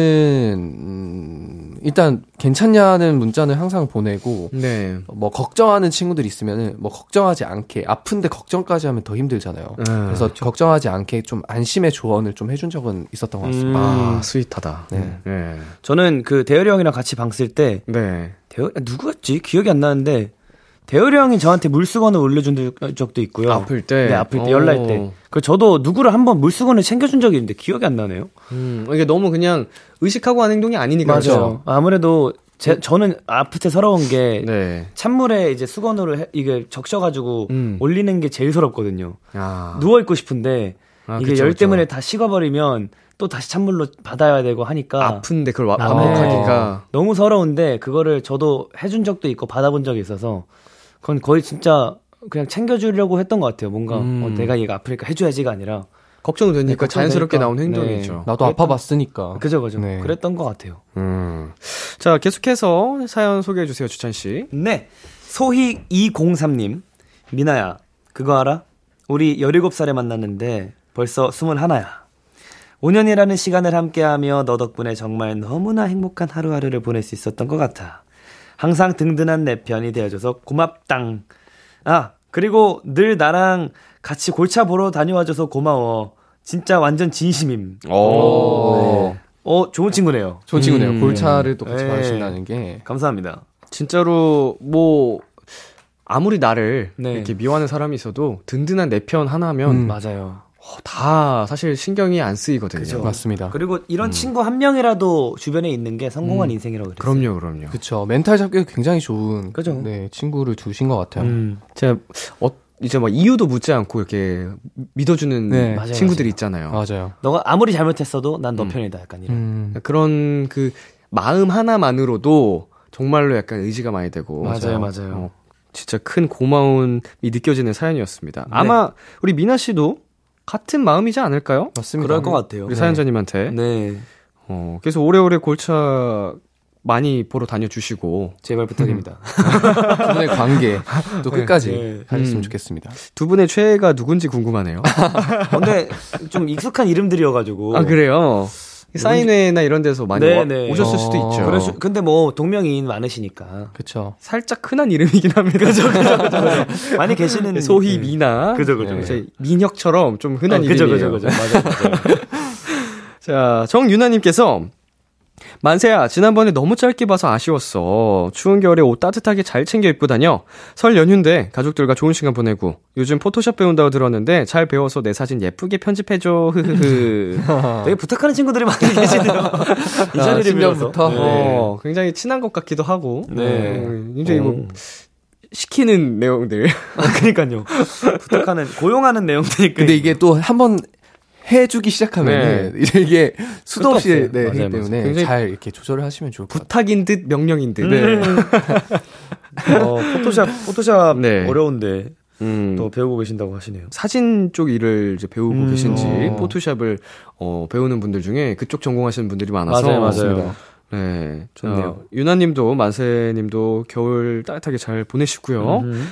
[SPEAKER 3] 음, 일단 괜찮냐는 문자는 항상 보내고
[SPEAKER 2] 네.
[SPEAKER 3] 뭐 걱정하는 친구들 있으면은 뭐 걱정하지 않게 아픈데 걱정까지 하면 더 힘들잖아요.
[SPEAKER 2] 음,
[SPEAKER 3] 그래서 걱정하지 않게 좀 안심의 조언을 좀 해준 적은 있었던 것 같습니다.
[SPEAKER 2] 아, 스윗하다.
[SPEAKER 3] 네.
[SPEAKER 2] 네.
[SPEAKER 4] 저는 그 대열이 형이랑 같이 방 쓸 때
[SPEAKER 2] 네.
[SPEAKER 4] 대열 아, 누구였지? 기억이 안 나는데 대열이 형이 저한테 물수건을 올려준 적도 있고요.
[SPEAKER 2] 아플 때?
[SPEAKER 4] 네, 아플 때
[SPEAKER 2] 오.
[SPEAKER 4] 열날 때. 그 저도 누구를 한번 물수건을 챙겨준 적이 있는데 기억이 안 나네요.
[SPEAKER 2] 음, 이게 너무 그냥 의식하고 하는 행동이 아니니까. 그렇죠?
[SPEAKER 4] 아무래도 제, 저는 때 서러운 게
[SPEAKER 2] 네.
[SPEAKER 4] 찬물에 이제 수건으로 해- 이게 적셔가지고
[SPEAKER 2] 음.
[SPEAKER 4] 올리는 게 제일 서럽거든요.
[SPEAKER 2] 아.
[SPEAKER 4] 누워 있고 싶은데
[SPEAKER 2] 아,
[SPEAKER 4] 이게
[SPEAKER 2] 그쵸,
[SPEAKER 4] 열. 때문에 다 식어버리면 또 다시 찬물로 받아야 되고 하니까
[SPEAKER 2] 아픈데 그걸 와-
[SPEAKER 4] 아,
[SPEAKER 2] 반복하기가.
[SPEAKER 4] 너무 서러운데 그거를 저도 해준 적도 있고 받아본 적이 있어서 그건 거의 진짜 그냥 챙겨주려고 했던 것 같아요. 뭔가
[SPEAKER 2] 음.
[SPEAKER 4] 어, 내가 얘가 아프니까 해줘야지가 아니라
[SPEAKER 2] 걱정되니까
[SPEAKER 4] 네.
[SPEAKER 2] 자연스럽게 나온
[SPEAKER 4] 네.
[SPEAKER 2] 행동이죠.
[SPEAKER 3] 나도 아파봤으니까.
[SPEAKER 4] 그죠 그죠
[SPEAKER 3] 네.
[SPEAKER 4] 그랬던 것 같아요.
[SPEAKER 2] 음. 자, 계속해서 사연 소개해 주세요, 주찬 씨.
[SPEAKER 4] 네. 소희 203님. 미나야, 그거 알아? 우리 17살에 만났는데 벌써 21야. 5년이라는 시간을 함께하며 너 덕분에 정말 너무나 행복한 하루하루를 보낼 수 있었던 것 같아. 항상 든든한 내 편이 되어줘서 고맙당. 아, 그리고 늘 나랑 같이 골차 보러 다녀와줘서 고마워. 진짜 완전 진심임.
[SPEAKER 2] 오.
[SPEAKER 4] 어, 좋은 친구네요.
[SPEAKER 3] 좋은 친구네요.
[SPEAKER 2] 음.
[SPEAKER 3] 골차를 또 같이
[SPEAKER 4] 네.
[SPEAKER 3] 받으신다는 게.
[SPEAKER 4] 감사합니다.
[SPEAKER 2] 진짜로 뭐 아무리 나를
[SPEAKER 4] 네.
[SPEAKER 2] 이렇게 미워하는 사람이 있어도 든든한 내 편 하나면
[SPEAKER 3] 음.
[SPEAKER 4] 맞아요.
[SPEAKER 2] 어, 다 사실 신경이 안 쓰이거든요.
[SPEAKER 4] 그죠.
[SPEAKER 3] 맞습니다.
[SPEAKER 4] 그리고 이런 친구 한 명이라도 주변에 있는 게 성공한 인생이라고 그랬어요.
[SPEAKER 2] 그럼요, 그럼요.
[SPEAKER 3] 그쵸. 멘탈 잡기가 굉장히 좋은.
[SPEAKER 4] 그죠.
[SPEAKER 3] 네, 친구를 두신 것 같아요.
[SPEAKER 4] 음.
[SPEAKER 2] 제가 어, 이제 뭐 이유도 묻지 않고 이렇게 믿어주는
[SPEAKER 3] 네.
[SPEAKER 2] 친구들이. 있잖아요.
[SPEAKER 3] 맞아요.
[SPEAKER 4] 너가 아무리 잘못했어도 난너
[SPEAKER 2] 음.
[SPEAKER 4] 편이다. 약간 이런.
[SPEAKER 3] 음.
[SPEAKER 2] 그런 그 마음 하나만으로도 정말로 약간 의지가 많이 되고
[SPEAKER 4] 맞아요, 맞아요.
[SPEAKER 2] 어, 진짜 큰 고마움이 느껴지는 사연이었습니다.
[SPEAKER 4] 네.
[SPEAKER 2] 아마 우리 미나 씨도 같은 마음이지 않을까요?
[SPEAKER 3] 맞습니다.
[SPEAKER 4] 그럴 것 같아요.
[SPEAKER 2] 우리 사연자님한테
[SPEAKER 4] 네.
[SPEAKER 2] 어, 그래서 오래오래 골차 많이 보러 다녀주시고
[SPEAKER 4] 제발 부탁입니다.
[SPEAKER 3] 두 분의 관계 또 끝까지
[SPEAKER 4] 네.
[SPEAKER 3] 가셨으면
[SPEAKER 2] 음.
[SPEAKER 3] 좋겠습니다.
[SPEAKER 2] 두 분의 최애가 누군지 궁금하네요.
[SPEAKER 4] 근데 좀 익숙한 이름들이어가지고.
[SPEAKER 2] 아 그래요? 사인회나 이런 데서 많이
[SPEAKER 4] 네,
[SPEAKER 2] 와-
[SPEAKER 4] 네.
[SPEAKER 2] 오셨을 수도
[SPEAKER 3] 어.
[SPEAKER 2] 있죠.
[SPEAKER 4] 수- 근데 뭐 동명이인 많으시니까.
[SPEAKER 3] 그쵸.
[SPEAKER 2] 살짝 흔한 이름이긴 합니다. 그죠,
[SPEAKER 4] 많이 계시는
[SPEAKER 2] 소희,
[SPEAKER 4] 네.
[SPEAKER 2] 미나.
[SPEAKER 4] 그죠, 그죠,
[SPEAKER 2] 네.
[SPEAKER 4] 그죠.
[SPEAKER 2] 민혁처럼 좀 흔한
[SPEAKER 4] 아, 그죠,
[SPEAKER 2] 이름이에요.
[SPEAKER 4] 그죠, 그죠. 맞아요, 맞아요.
[SPEAKER 2] 자, 정유나님께서 만세야, 지난번에 너무 짧게 봐서 아쉬웠어. 추운 겨울에 옷 따뜻하게 잘 챙겨 입고 다녀. 설 연휴인데 가족들과 좋은 시간 보내고 요즘 포토샵 배운다고 들었는데 잘 배워서 내 사진 예쁘게 편집해줘. 흐흐흐.
[SPEAKER 4] 되게 부탁하는 친구들이 많이 계시네요. 이
[SPEAKER 3] 아,
[SPEAKER 4] 자리를
[SPEAKER 3] 10년부터?
[SPEAKER 4] 빌어서. 네.
[SPEAKER 2] 어, 굉장히 친한 것 같기도 하고.
[SPEAKER 4] 네.
[SPEAKER 2] 어, 굉장히 뭐
[SPEAKER 4] 어.
[SPEAKER 2] 시키는 내용들.
[SPEAKER 4] 아, 그니까요. 부탁하는, 고용하는 내용들이.
[SPEAKER 3] 근데 이게 또 한 번 해주기 시작하면 은 이게 수도 없이. 네,
[SPEAKER 4] 맞아요.
[SPEAKER 3] 때문에
[SPEAKER 2] 굉장히
[SPEAKER 3] 잘 이렇게 조절을 하시면 좋을 것 같아요.
[SPEAKER 2] 부탁인 듯 명령인 듯.
[SPEAKER 4] 어, 포토샵, 포토샵
[SPEAKER 2] 네.
[SPEAKER 4] 어려운데
[SPEAKER 2] 음.
[SPEAKER 4] 또 배우고 계신다고 하시네요.
[SPEAKER 2] 사진 쪽 일을 이제 배우고
[SPEAKER 4] 음.
[SPEAKER 2] 계신지
[SPEAKER 3] 어.
[SPEAKER 2] 포토샵을 어, 배우는 분들 중에 그쪽 전공하시는 분들이 많아서
[SPEAKER 4] 맞아요, 맞아요.
[SPEAKER 2] 네,
[SPEAKER 4] 좋네요.
[SPEAKER 2] 어, 유나님도 만세님도 겨울 따뜻하게 잘 보내시고요.
[SPEAKER 4] 음.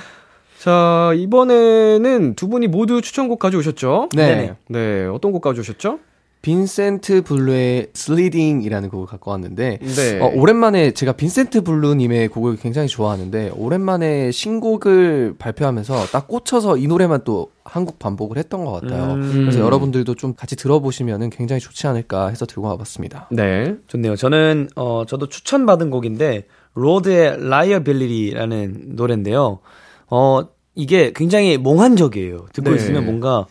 [SPEAKER 2] 자 이번에는 두 분이 모두 추천곡 가져오셨죠?
[SPEAKER 3] 네.
[SPEAKER 4] 네,
[SPEAKER 2] 어떤 곡 가져오셨죠?
[SPEAKER 3] 빈센트 블루의 Sliding이라는 곡을 갖고 왔는데
[SPEAKER 2] 네.
[SPEAKER 3] 어, 오랜만에 제가 빈센트 블루님의 곡을 굉장히 좋아하는데 오랜만에 신곡을 발표하면서 딱 꽂혀서 이 노래만 또 한 곡 반복을 했던 것 같아요.
[SPEAKER 4] 음.
[SPEAKER 3] 그래서 여러분들도 좀 같이 들어보시면 굉장히 좋지 않을까 해서 들고 와봤습니다.
[SPEAKER 2] 네.
[SPEAKER 4] 좋네요. 저는 어 저도 추천받은 곡인데 로드의 Liability라는 노래인데요. 어 이게 굉장히 몽환적이에요. 듣고
[SPEAKER 2] 네.
[SPEAKER 4] 있으면 뭔가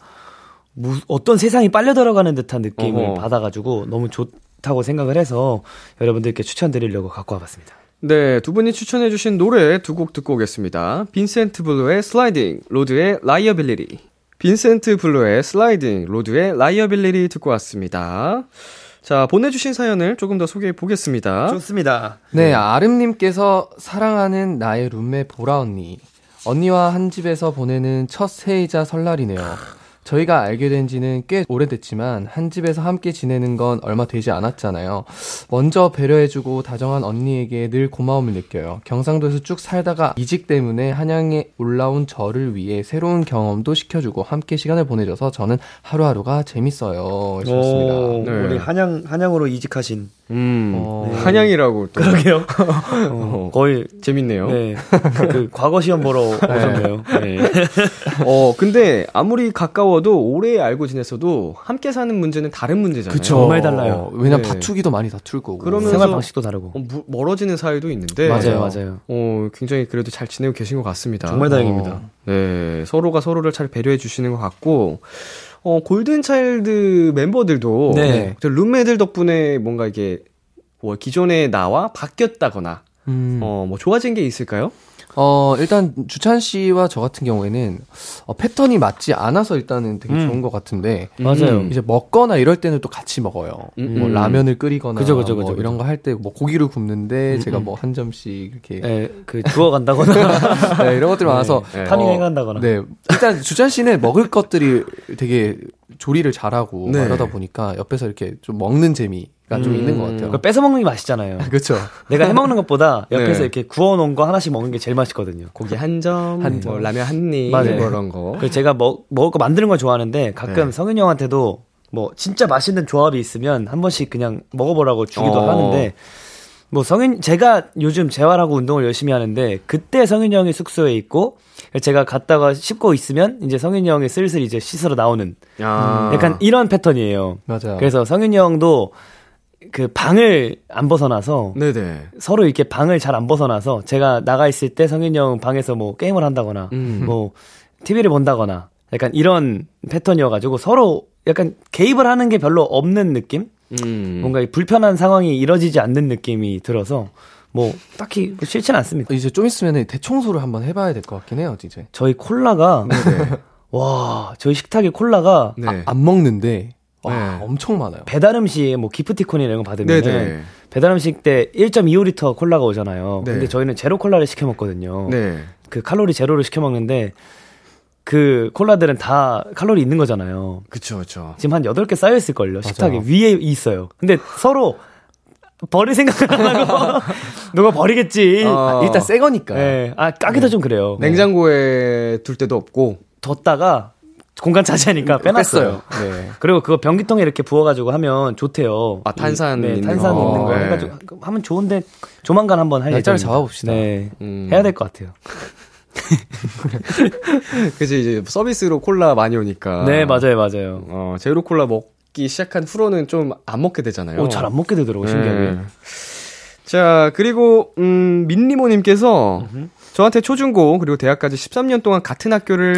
[SPEAKER 4] 무, 어떤 세상에 빨려 들어가는 듯한 느낌을
[SPEAKER 2] 어허.
[SPEAKER 4] 받아가지고 너무 좋다고 생각을 해서 여러분들께 추천드리려고 갖고 와봤습니다.
[SPEAKER 2] 네, 두 분이 추천해주신 노래 두 곡 듣고 오겠습니다. 빈센트 블루의 슬라이딩, 로드의 Liability. 빈센트 블루의 슬라이딩, 로드의 Liability 듣고 왔습니다. 자, 보내주신 사연을 조금 더 소개해 보겠습니다.
[SPEAKER 4] 좋습니다.
[SPEAKER 3] 네, 아름님께서 사랑하는 나의 룸메 보라 언니. 언니와 한 집에서 보내는 첫 새이자 설날이네요. 저희가 알게 된 지는 꽤 오래됐지만 한 집에서 함께 지내는 건 얼마 되지 않았잖아요. 먼저 배려해주고 다정한 언니에게 늘 고마움을 느껴요. 경상도에서 쭉 살다가 이직 때문에 한양에 올라온 저를 위해 새로운 경험도 시켜주고 함께 시간을 보내줘서 저는 하루하루가 재밌어요. 하셨습니다.
[SPEAKER 4] 오,
[SPEAKER 2] 네.
[SPEAKER 4] 우리 한양 한양으로 이직하신
[SPEAKER 2] 음,
[SPEAKER 3] 어,
[SPEAKER 2] 한양이라고 또
[SPEAKER 4] 그러게요. 어, 거의
[SPEAKER 2] 재밌네요.
[SPEAKER 4] 네. 그 과거 시험 보러 오셨네요. 네.
[SPEAKER 2] 어, 근데 아무리 가까워 도 오래 알고 지냈어도 함께 사는 문제는 다른 문제잖아요.
[SPEAKER 3] 그쵸.
[SPEAKER 4] 정말 달라요.
[SPEAKER 3] 어, 왜냐면
[SPEAKER 2] 네.
[SPEAKER 3] 다투기도 많이 다툴 거고.
[SPEAKER 2] 그러면서-
[SPEAKER 4] 생활 방식도 다르고.
[SPEAKER 2] 어, 무- 멀어지는 사이도 있는데
[SPEAKER 4] 맞아요, 맞아요.
[SPEAKER 2] 어, 굉장히 그래도 잘 지내고 계신 것 같습니다.
[SPEAKER 4] 정말 다행입니다.
[SPEAKER 2] 어, 네, 서로가 서로를 잘 배려해 주시는 것 같고, 어, 골든차일드 멤버들도
[SPEAKER 4] 네.
[SPEAKER 2] 저 룸메들 덕분에 뭔가 이게 뭐 기존의 나와 바뀌었다거나,
[SPEAKER 3] 음.
[SPEAKER 2] 어, 뭐 좋아진 게 있을까요?
[SPEAKER 3] 어, 일단 주찬 씨와 저 같은 경우에는 어, 패턴이 맞지 않아서 일단은 되게
[SPEAKER 4] 음.
[SPEAKER 3] 좋은 것 같은데
[SPEAKER 4] 맞아요.
[SPEAKER 3] 이제 먹거나 이럴 때는 또 같이 먹어요.
[SPEAKER 2] 음,
[SPEAKER 3] 뭐
[SPEAKER 2] 음.
[SPEAKER 3] 라면을 끓이거나
[SPEAKER 4] 그죠, 그죠,
[SPEAKER 3] 뭐
[SPEAKER 4] 그죠,
[SPEAKER 3] 이런 거 할 때 뭐 고기를 굽는데
[SPEAKER 4] 음,
[SPEAKER 3] 제가
[SPEAKER 4] 음.
[SPEAKER 3] 뭐한 점씩 이렇게
[SPEAKER 4] 네, 그 주워 간다거나
[SPEAKER 3] 네, 이런 것들이 많아서
[SPEAKER 2] 네.
[SPEAKER 4] 타닝
[SPEAKER 3] 어,
[SPEAKER 4] 행한다거나.
[SPEAKER 3] 네. 일단 주찬 씨는 먹을 것들이 되게 조리를 잘하고
[SPEAKER 2] 네.
[SPEAKER 3] 이러다 보니까 옆에서 이렇게 좀 먹는 재미 가좀
[SPEAKER 2] 음.
[SPEAKER 3] 있는 것 같아요.
[SPEAKER 4] 그거 뺏어 먹는 게 맛있잖아요.
[SPEAKER 3] 그렇죠.
[SPEAKER 4] 내가 해 먹는 것보다 옆에서
[SPEAKER 2] 네.
[SPEAKER 4] 이렇게 구워 놓은 거 하나씩 먹는 게 제일 맛있거든요.
[SPEAKER 2] 고기 한 점, 한뭐
[SPEAKER 3] 점.
[SPEAKER 2] 라면 한 입,
[SPEAKER 4] 맞아요.
[SPEAKER 2] 뭐 이런 거.
[SPEAKER 4] 그래서 제가 먹, 먹을 거 만드는 걸 좋아하는데 가끔
[SPEAKER 2] 네.
[SPEAKER 4] 성윤이 형한테도 뭐 진짜 맛있는 조합이 있으면 한 번씩 그냥 먹어보라고 주기도
[SPEAKER 2] 어.
[SPEAKER 4] 하는데 뭐 성윤 제가 요즘 재활하고 운동을 열심히 하는데 그때 성윤이 형이 숙소에 있고 제가 갔다가 씻고 있으면 이제 성윤이 형이 슬슬 이제 씻으러 나오는
[SPEAKER 2] 야.
[SPEAKER 4] 약간 이런 패턴이에요.
[SPEAKER 3] 맞아요.
[SPEAKER 4] 그래서 성윤이 형도 그 방을 안 벗어나서
[SPEAKER 2] 네네.
[SPEAKER 4] 서로 이렇게 방을 잘 안 벗어나서 제가 나가 있을 때 성윤이 형 방에서 뭐 게임을 한다거나
[SPEAKER 2] 음.
[SPEAKER 4] 뭐 TV를 본다거나 약간 이런 패턴이어가지고 서로 약간 개입을 하는 게 별로 없는 느낌?
[SPEAKER 2] 음.
[SPEAKER 4] 뭔가 이 불편한 상황이 이뤄지지 않는 느낌이 들어서 뭐 딱히 뭐 싫진 않습니다.
[SPEAKER 3] 이제 좀 있으면 대청소를 한번 해봐야 될 것 같긴 해요, 이제.
[SPEAKER 4] 저희 콜라가
[SPEAKER 2] 네네.
[SPEAKER 4] 와 저희 식탁에 콜라가
[SPEAKER 2] 네.
[SPEAKER 3] 안 먹는데 와,
[SPEAKER 2] 네.
[SPEAKER 3] 엄청 많아요.
[SPEAKER 4] 배달 음식 뭐 기프티콘이나 이런 거 받으면
[SPEAKER 2] 네네.
[SPEAKER 4] 배달 음식 때 1.25리터 콜라가 오잖아요.
[SPEAKER 2] 네.
[SPEAKER 4] 근데 저희는 제로 콜라를 시켜 먹거든요.
[SPEAKER 2] 네.
[SPEAKER 4] 그 칼로리 제로를 시켜 먹는데 그 콜라들은 다 칼로리 있는 거잖아요.
[SPEAKER 2] 그쵸, 그쵸.
[SPEAKER 4] 지금 한 8개 쌓여 있을 걸요. 식탁에 위에 있어요. 근데 서로 버릴 생각을 안 하고 누가 버리겠지.
[SPEAKER 2] 어.
[SPEAKER 3] 아, 일단 새 거니까.
[SPEAKER 4] 네. 아, 까기도 좀 그래요.
[SPEAKER 2] 냉장고에 둘 데도 없고.
[SPEAKER 4] 뒀다가 공간 차지하니까 빼놨어요.
[SPEAKER 3] 네.
[SPEAKER 4] 그리고 그거 변기통에 이렇게 부어가지고 하면 좋대요.
[SPEAKER 2] 아, 탄산
[SPEAKER 4] 이- 네,
[SPEAKER 2] 있는
[SPEAKER 4] 탄산
[SPEAKER 2] 거.
[SPEAKER 4] 있는 거
[SPEAKER 2] 네.
[SPEAKER 4] 해가지고 하면 좋은데 조만간 한번 할
[SPEAKER 3] 날짜를. 잡아봅시다.
[SPEAKER 4] 네.
[SPEAKER 2] 음.
[SPEAKER 4] 해야 될 것 같아요.
[SPEAKER 2] 그래서 이제 서비스로 콜라 많이 오니까.
[SPEAKER 4] 네, 맞아요, 맞아요.
[SPEAKER 2] 어, 제로 콜라 먹기 시작한 후로는 좀 안 먹게 되잖아요.
[SPEAKER 4] 오, 잘안 먹게 되더라고, 신기하게.
[SPEAKER 2] 네. 자, 그리고, 음, 민니모님께서 저한테 초중고, 그리고 대학까지 13년 동안 같은 학교를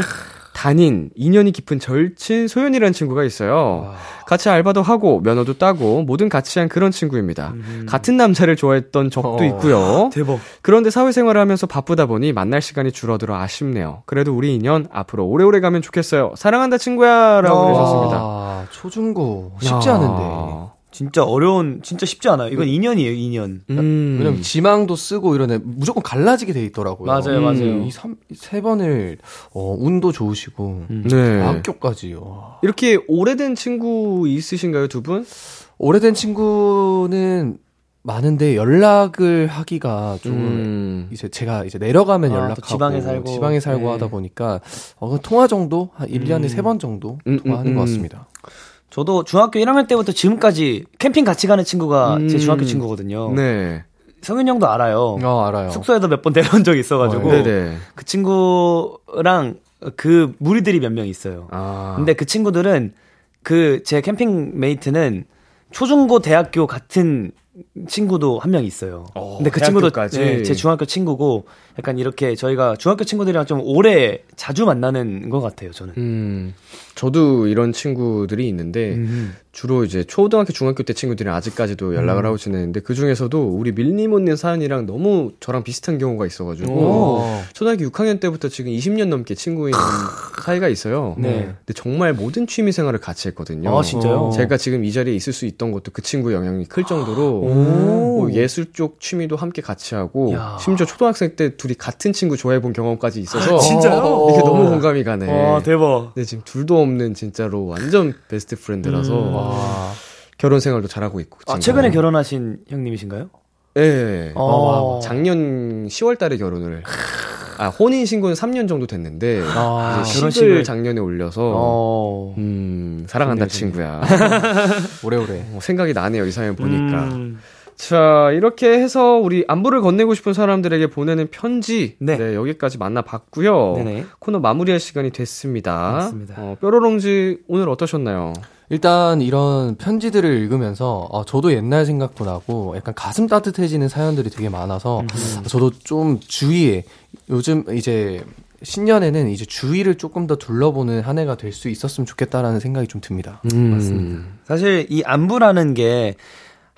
[SPEAKER 2] 다닌 인연이 깊은 절친 소연이라는 친구가 있어요. 같이 알바도 하고, 면허도 따고, 뭐든 같이 한 그런 친구입니다. 같은 남자를 좋아했던 적도
[SPEAKER 3] 어.
[SPEAKER 2] 있고요.
[SPEAKER 4] 대박.
[SPEAKER 2] 그런데 사회생활을 하면서 바쁘다 보니 만날 시간이 줄어들어 아쉽네요. 그래도 우리 인연 앞으로 오래오래 가면 좋겠어요. 사랑한다 친구야 라고
[SPEAKER 4] 어.
[SPEAKER 2] 해주셨습니다.
[SPEAKER 3] 아, 초중고 쉽지
[SPEAKER 2] 야.
[SPEAKER 3] 않은데.
[SPEAKER 4] 진짜 어려운, 진짜 쉽지 않아요. 이건 2년이에요, 2년.
[SPEAKER 2] 음.
[SPEAKER 3] 왜냐면 지망도 쓰고 이러네 무조건 갈라지게 돼 있더라고요.
[SPEAKER 4] 맞아요, 맞아요.
[SPEAKER 3] 이 삼, 세 번을 어, 운도 좋으시고
[SPEAKER 2] 네.
[SPEAKER 3] 학교까지. 와.
[SPEAKER 2] 이렇게 오래된 친구 있으신가요, 두 분?
[SPEAKER 3] 오래된 친구는 많은데 연락을 하기가 좀
[SPEAKER 2] 음.
[SPEAKER 3] 이제 제가 이제 내려가면
[SPEAKER 4] 아, 또
[SPEAKER 3] 연락하고
[SPEAKER 4] 지방에 살고.
[SPEAKER 3] 지방에 살고
[SPEAKER 4] 네.
[SPEAKER 3] 하다 보니까 어, 그 통화 정도 한 1년에 세번 정도
[SPEAKER 2] 음,
[SPEAKER 3] 통화하는
[SPEAKER 2] 음,
[SPEAKER 3] 것
[SPEAKER 2] 음.
[SPEAKER 3] 같습니다.
[SPEAKER 4] 저도 중학교 1학년 때부터 지금까지 캠핑 같이 가는 친구가 제
[SPEAKER 2] 음.
[SPEAKER 4] 중학교 친구거든요.
[SPEAKER 2] 네.
[SPEAKER 4] 성윤 형도 알아요.
[SPEAKER 3] 어, 알아요.
[SPEAKER 4] 숙소에도 몇번 내려온 적이 있어가지고.
[SPEAKER 3] 어,
[SPEAKER 2] 네네.
[SPEAKER 4] 그 친구랑 그 무리들이 몇 명 있어요.
[SPEAKER 2] 아.
[SPEAKER 4] 근데 그 친구들은 그 제 캠핑 메이트는 초중고 대학교 같은 친구도 한 명 있어요.
[SPEAKER 2] 어,
[SPEAKER 4] 근데 그 친구도? 네, 제 중학교 친구고 약간 이렇게 저희가 중학교 친구들이랑 좀 오래 자주 만나는 것 같아요. 저는.
[SPEAKER 2] 음. 저도 이런 친구들이 있는데,
[SPEAKER 4] 음.
[SPEAKER 2] 주로 이제 초등학교, 중학교 때 친구들이랑 아직까지도 연락을 하고 지내는데 그 중에서도 우리 밀림 언니 사연이랑 너무 저랑 비슷한 경우가 있어가지고
[SPEAKER 3] 오.
[SPEAKER 2] 초등학교 6학년 때부터 지금 20년 넘게 친구인 사이가 있어요.
[SPEAKER 4] 네.
[SPEAKER 2] 근데 정말 모든 취미 생활을 같이 했거든요.
[SPEAKER 4] 아, 진짜요?
[SPEAKER 2] 제가 지금 이 자리에 있을 수 있던 것도 그 친구의 영향이 클 정도로
[SPEAKER 4] 오.
[SPEAKER 2] 뭐 예술 쪽 취미도 함께 같이 하고
[SPEAKER 4] 야.
[SPEAKER 2] 심지어 초등학생 때 둘이 같은 친구 좋아해 본 경험까지 있어서
[SPEAKER 4] 진짜요?
[SPEAKER 2] 이게 너무 공감이 가네.
[SPEAKER 4] 와, 대박.
[SPEAKER 2] 근데 지금 둘도 없는 진짜로 완전 best friend라서
[SPEAKER 4] 음.
[SPEAKER 3] 와.
[SPEAKER 2] 결혼 생활도 잘하고 있고.
[SPEAKER 4] 아. 최근에 결혼하신 형님이신가요?
[SPEAKER 2] 예.
[SPEAKER 4] 어.
[SPEAKER 2] 작년 10월 달에 결혼을. 아, 혼인 신고는 3년 정도 됐는데
[SPEAKER 4] 아, 결혼식을
[SPEAKER 2] 10을 작년에 올려서
[SPEAKER 4] 어.
[SPEAKER 2] 음, 사랑한다 친구야.
[SPEAKER 3] 오래오래.
[SPEAKER 2] 어, 생각이 나네요, 이 사연 보니까.
[SPEAKER 4] 음.
[SPEAKER 2] 자, 이렇게 해서 우리 안부를 건네고 싶은 사람들에게 보내는 편지.
[SPEAKER 4] 네.
[SPEAKER 2] 네, 여기까지 만나봤고요.
[SPEAKER 4] 네네.
[SPEAKER 2] 코너 마무리할 시간이 됐습니다.
[SPEAKER 4] 맞습니다.
[SPEAKER 2] 어, 뾰로롱즈 오늘 어떠셨나요?
[SPEAKER 3] 일단 이런 편지들을 읽으면서 어, 저도 옛날 생각도 나고 약간 가슴 따뜻해지는 사연들이 되게 많아서 저도 좀 주위에 요즘 이제 신년에는 이제 주위를 조금 더 둘러보는 한 해가 될 수 있었으면 좋겠다라는 생각이 좀 듭니다.
[SPEAKER 2] 맞습니다.
[SPEAKER 4] 사실 이 안부라는 게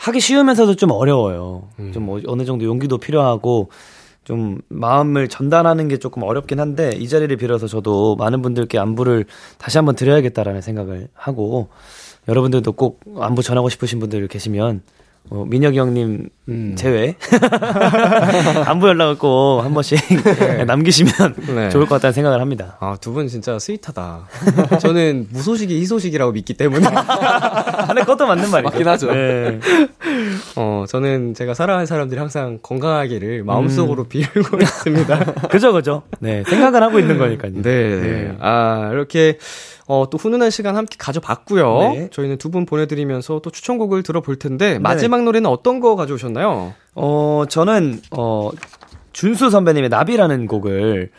[SPEAKER 4] 하기 쉬우면서도 좀 어려워요.
[SPEAKER 2] 음.
[SPEAKER 4] 좀 어- 어느 정도 용기도 필요하고 좀 마음을 전달하는 게 조금 어렵긴 한데 이 자리를 빌어서 저도 많은 분들께 안부를 다시 한번 드려야겠다라는 생각을 하고 여러분들도 꼭 안부 전하고 싶으신 분들 계시면 어, 민혁이 형님
[SPEAKER 2] 음.
[SPEAKER 4] 제외 안부 연락을 꼭 한 번씩 남기시면
[SPEAKER 2] 네.
[SPEAKER 4] 좋을 것 같다는 생각을 합니다.
[SPEAKER 2] 아, 두 분 진짜 스윗하다. 저는 무소식이 희소식이라고 믿기 때문에.
[SPEAKER 4] 근데 그것도 맞는 말이죠.
[SPEAKER 3] 맞긴 하죠.
[SPEAKER 4] 네.
[SPEAKER 2] 어, 저는 제가 사랑하는 사람들이 항상 건강하기를 마음속으로 빌고 있습니다.
[SPEAKER 4] 그죠, 그죠. 네, 생각을 하고 있는 거니까요.
[SPEAKER 2] 네. 아, 이렇게, 어, 또 훈훈한 시간 함께 가져봤고요.
[SPEAKER 4] 네.
[SPEAKER 2] 저희는 두 분 보내드리면서 또 추천곡을 들어볼 텐데, 마지막 노래는 어떤 거 가져오셨나요?
[SPEAKER 4] 어, 저는, 어, 준수 선배님의 나비라는 곡을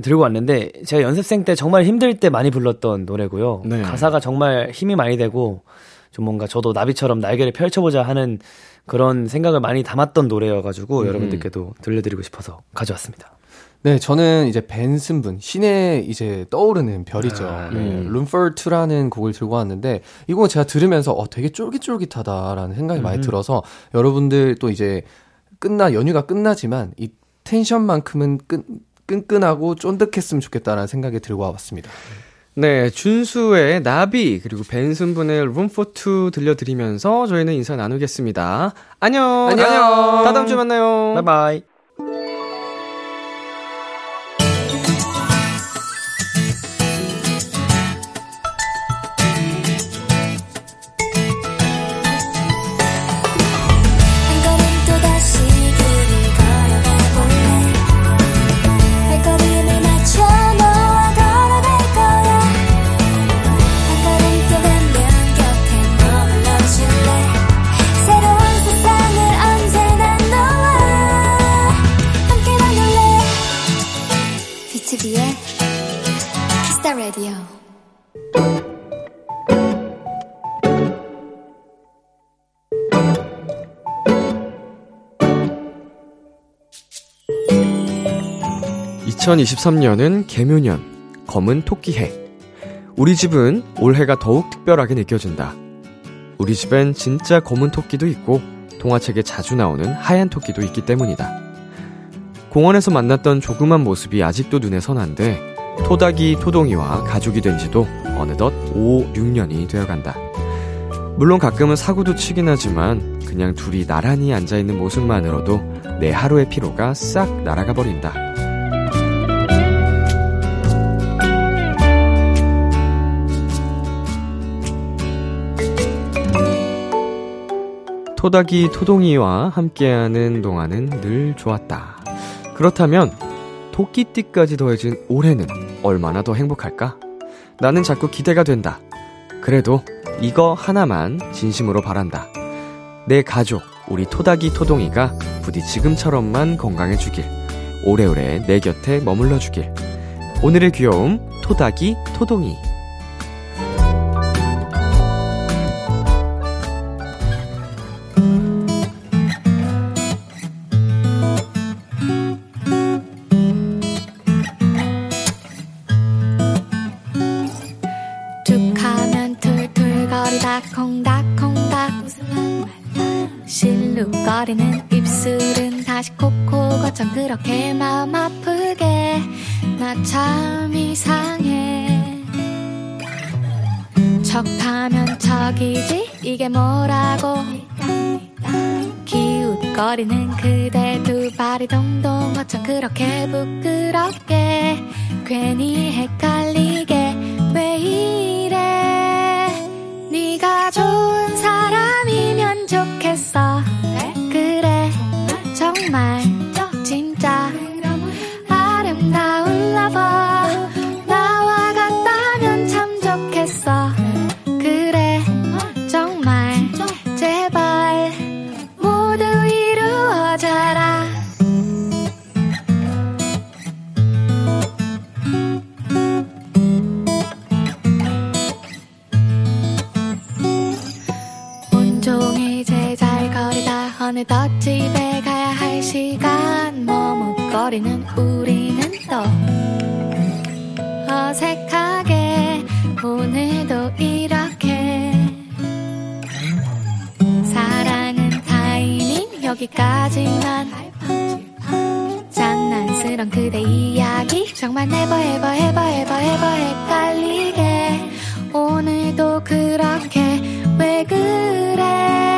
[SPEAKER 4] 들고 왔는데, 제가 연습생 때 정말 힘들 때 많이 불렀던 노래고요.
[SPEAKER 2] 네.
[SPEAKER 4] 가사가 정말 힘이 많이 되고, 좀 뭔가 저도 나비처럼 날개를 펼쳐보자 하는 그런 생각을 많이 담았던 노래여가지고, 여러분들께도 들려드리고 싶어서 가져왔습니다.
[SPEAKER 3] 네, 저는 이제 벤슨 분, 신의 이제 떠오르는 별이죠. 네,
[SPEAKER 2] 음.
[SPEAKER 3] Room for Two라는 곡을 들고 왔는데, 이 곡은 제가 들으면서, 어, 되게 쫄깃쫄깃하다라는 생각이 많이 들어서, 여러분들 또 이제, 끝나, 연휴가 끝나지만, 이 텐션만큼은 끈, 끈끈하고 쫀득했으면 좋겠다라는 생각이 들고 와봤습니다.
[SPEAKER 2] 네, 준수의 나비, 그리고 벤슨 분의 Two 들려드리면서 저희는 인사 나누겠습니다. 안녕!
[SPEAKER 3] 안녕!
[SPEAKER 2] 다 다음 주에 만나요!
[SPEAKER 4] 바이바이.
[SPEAKER 2] 2023년은 개묘년, 검은 토끼해. 우리 집은 올해가 더욱 특별하게 느껴진다. 우리 집엔 진짜 검은 토끼도 있고 동화책에 자주 나오는 하얀 토끼도 있기 때문이다. 공원에서 만났던 조그만 모습이 아직도 눈에 선한데 토닥이 토동이와 가족이 된 지도 어느덧 5, 6년이 되어간다. 물론 가끔은 사고도 치긴 하지만 그냥 둘이 나란히 앉아있는 모습만으로도 내 하루의 피로가 싹 날아가 버린다. 토닥이 토동이와 함께하는 동안은 늘 좋았다. 그렇다면 토끼띠까지 더해진 올해는 얼마나 더 행복할까? 나는 자꾸 기대가 된다. 그래도 이거 하나만 진심으로 바란다. 내 가족, 우리 토닥이 토동이가 부디 지금처럼만 건강해주길. 오래오래 내 곁에 머물러주길. 오늘의 귀여움, 토닥이 토동이.
[SPEAKER 8] 툭하면 툴툴거리다 실룩거리는 입술은 다시 콕콕거참 그렇게 마음 아프게. 나 참 이상해. 척하면 척이지? 이게 뭐라고? 기웃거리는 그대 두 발이 동동 어쩜 그렇게 부끄럽게. 괜히 헷갈리게 왜 이래 네가 좋은 사람이면 좋겠어. 그래 정말? 진짜? 아름다운 러버 어느덧 집에 가야 할 시간. 머뭇거리는 우리는 또 어색하게 오늘도 이렇게. 사랑은 타이밍 여기까지만. 장난스런 그대 이야기. 정말 never ever ever ever ever 헷갈리게. 오늘도 그렇게 왜 그래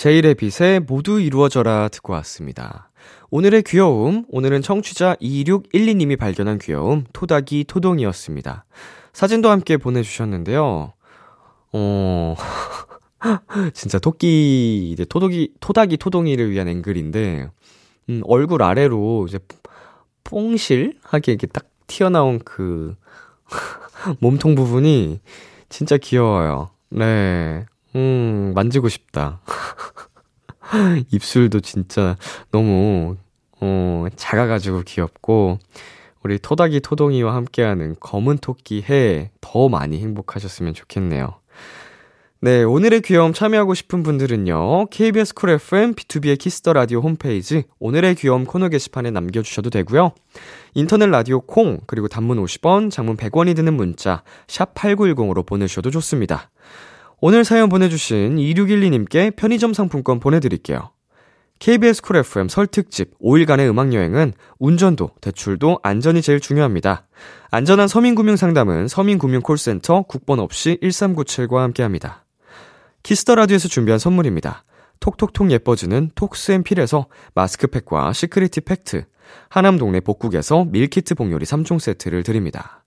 [SPEAKER 2] 제일의 빛에 모두 이루어져라 듣고 왔습니다. 오늘의 귀여움, 오늘은 청취자 2612님이 발견한 귀여움, 토닥이 토동이었습니다. 사진도 함께 보내주셨는데요. 어, 진짜 토끼, 이제 토독이, 토닥이 토동이를 위한 앵글인데, 음, 얼굴 아래로 이제 뽕실하게 이렇게 딱 튀어나온 그, 몸통 부분이 진짜 귀여워요. 네. 음, 만지고 싶다. 입술도 진짜 너무, 어, 작아가지고 귀엽고, 우리 토닥이 토동이와 함께하는 검은 토끼 해 더 많이 행복하셨으면 좋겠네요. 네, 오늘의 귀여움 참여하고 싶은 분들은요, KBS 쿨 FM B2B의 키스터 라디오 홈페이지 오늘의 귀여움 코너 게시판에 남겨주셔도 되고요. 인터넷 라디오 콩, 그리고 단문 50원, 장문 100원이 드는 문자, 샵8910으로 보내주셔도 좋습니다. 오늘 사연 보내주신 2612님께 편의점 상품권 보내드릴게요. KBS Cool FM 설 특집 5일간의 음악여행은 운전도, 대출도 안전이 제일 중요합니다. 안전한 서민금융 상담은 서민금융 콜센터 국번 없이 1397과 함께합니다. Kiss the Radio에서 준비한 선물입니다. 톡톡톡 예뻐지는 톡스앤필에서 마스크팩과 시크릿티 팩트, 하남 동네 복국에서 밀키트 복요리 3종 세트를 드립니다.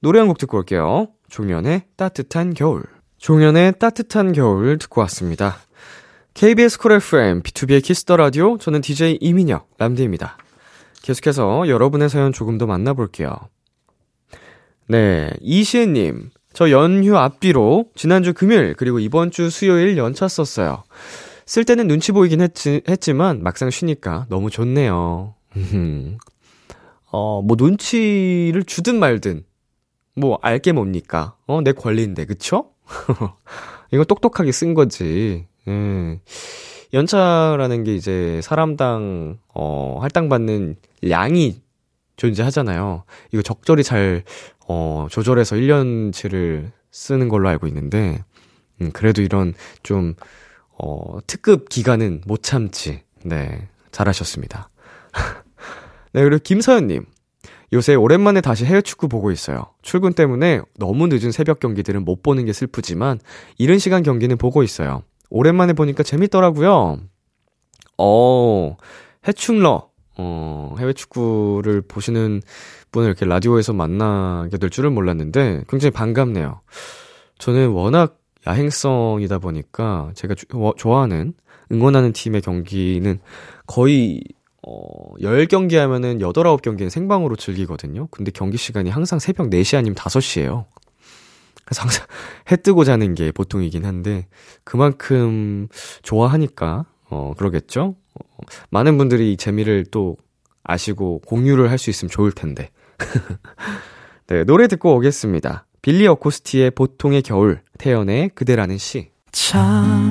[SPEAKER 2] 노래 한 곡 듣고 올게요. 종현의 따뜻한 겨울. 종현의 따뜻한 겨울 듣고 왔습니다. KBS 쿨 FM, B2B의 키스터 라디오, 저는 DJ 이민혁, 람디입니다. 계속해서 여러분의 사연 조금 더 만나볼게요. 네, 이시은님. 저 연휴 앞뒤로 지난주 금요일 그리고 이번 주 수요일 연차 썼어요. 쓸 때는 눈치 보이긴 했지, 했지만 막상 쉬니까 너무 좋네요. 어, 뭐 눈치를 주든 말든 뭐 알게 뭡니까? 어, 내 권리인데 그쵸? 이거 똑똑하게 쓴 거지. 음. 연차라는 게 이제 사람당 어, 할당받는 양이 존재하잖아요. 이거 적절히 잘 어, 조절해서 1년치를 쓰는 걸로 알고 있는데 음, 그래도 이런 좀 어, 특급 기간은 못 참지. 네. 잘하셨습니다. 네, 그리고 김서연님. 요새 오랜만에 다시 해외 축구 보고 있어요. 출근 때문에 너무 늦은 새벽 경기들은 못 보는 게 슬프지만, 이른 시간 경기는 보고 있어요. 오랜만에 보니까 재밌더라고요. 어, 해충러. 어, 해외 축구를 보시는 분을 이렇게 라디오에서 만나게 될 줄은 몰랐는데, 굉장히 반갑네요. 저는 워낙 야행성이다 보니까 제가 조, 좋아하는 응원하는 팀의 경기는 거의 어 10경기 하면은 8, 9경기는 생방으로 즐기거든요. 근데 경기 시간이 항상 새벽 4시 아니면 5시예요. 그래서 항상 해 뜨고 자는 게 보통이긴 한데 그만큼 좋아하니까 어 그러겠죠. 어, 많은 분들이 이 재미를 또 아시고 공유를 할 수 있으면 좋을 텐데. 네, 노래 듣고 오겠습니다. 빌리 어코스티의 보통의 겨울, 태연의 그대라는 시.
[SPEAKER 1] 참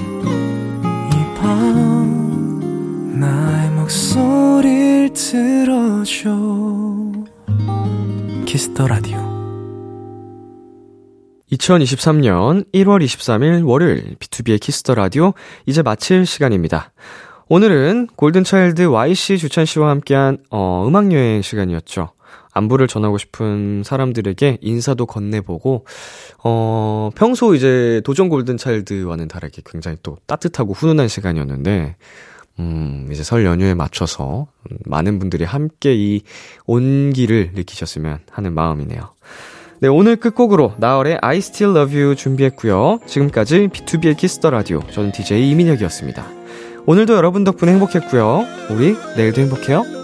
[SPEAKER 1] 목소리를 들어줘 Kiss the Radio
[SPEAKER 2] 2023년 1월 23일 월요일 B2B의 키스터 라디오 이제 마칠 시간입니다. 오늘은 골든차일드 YC 주찬 씨와 함께한 어, 음악 여행 시간이었죠. 안부를 전하고 싶은 사람들에게 인사도 건네보고, 어, 평소 이제 도전 골든 차일드와는 다르게 굉장히 또 따뜻하고 훈훈한 시간이었는데, 음, 이제 설 연휴에 맞춰서 많은 분들이 함께 이 온기를 느끼셨으면 하는 마음이네요. 네, 오늘 끝곡으로 나얼의 I Still Love You 준비했고요. 지금까지 B2B의 키스터 라디오. 저는 DJ 이민혁이었습니다. 오늘도 여러분 덕분에 행복했고요. 우리 내일도 행복해요.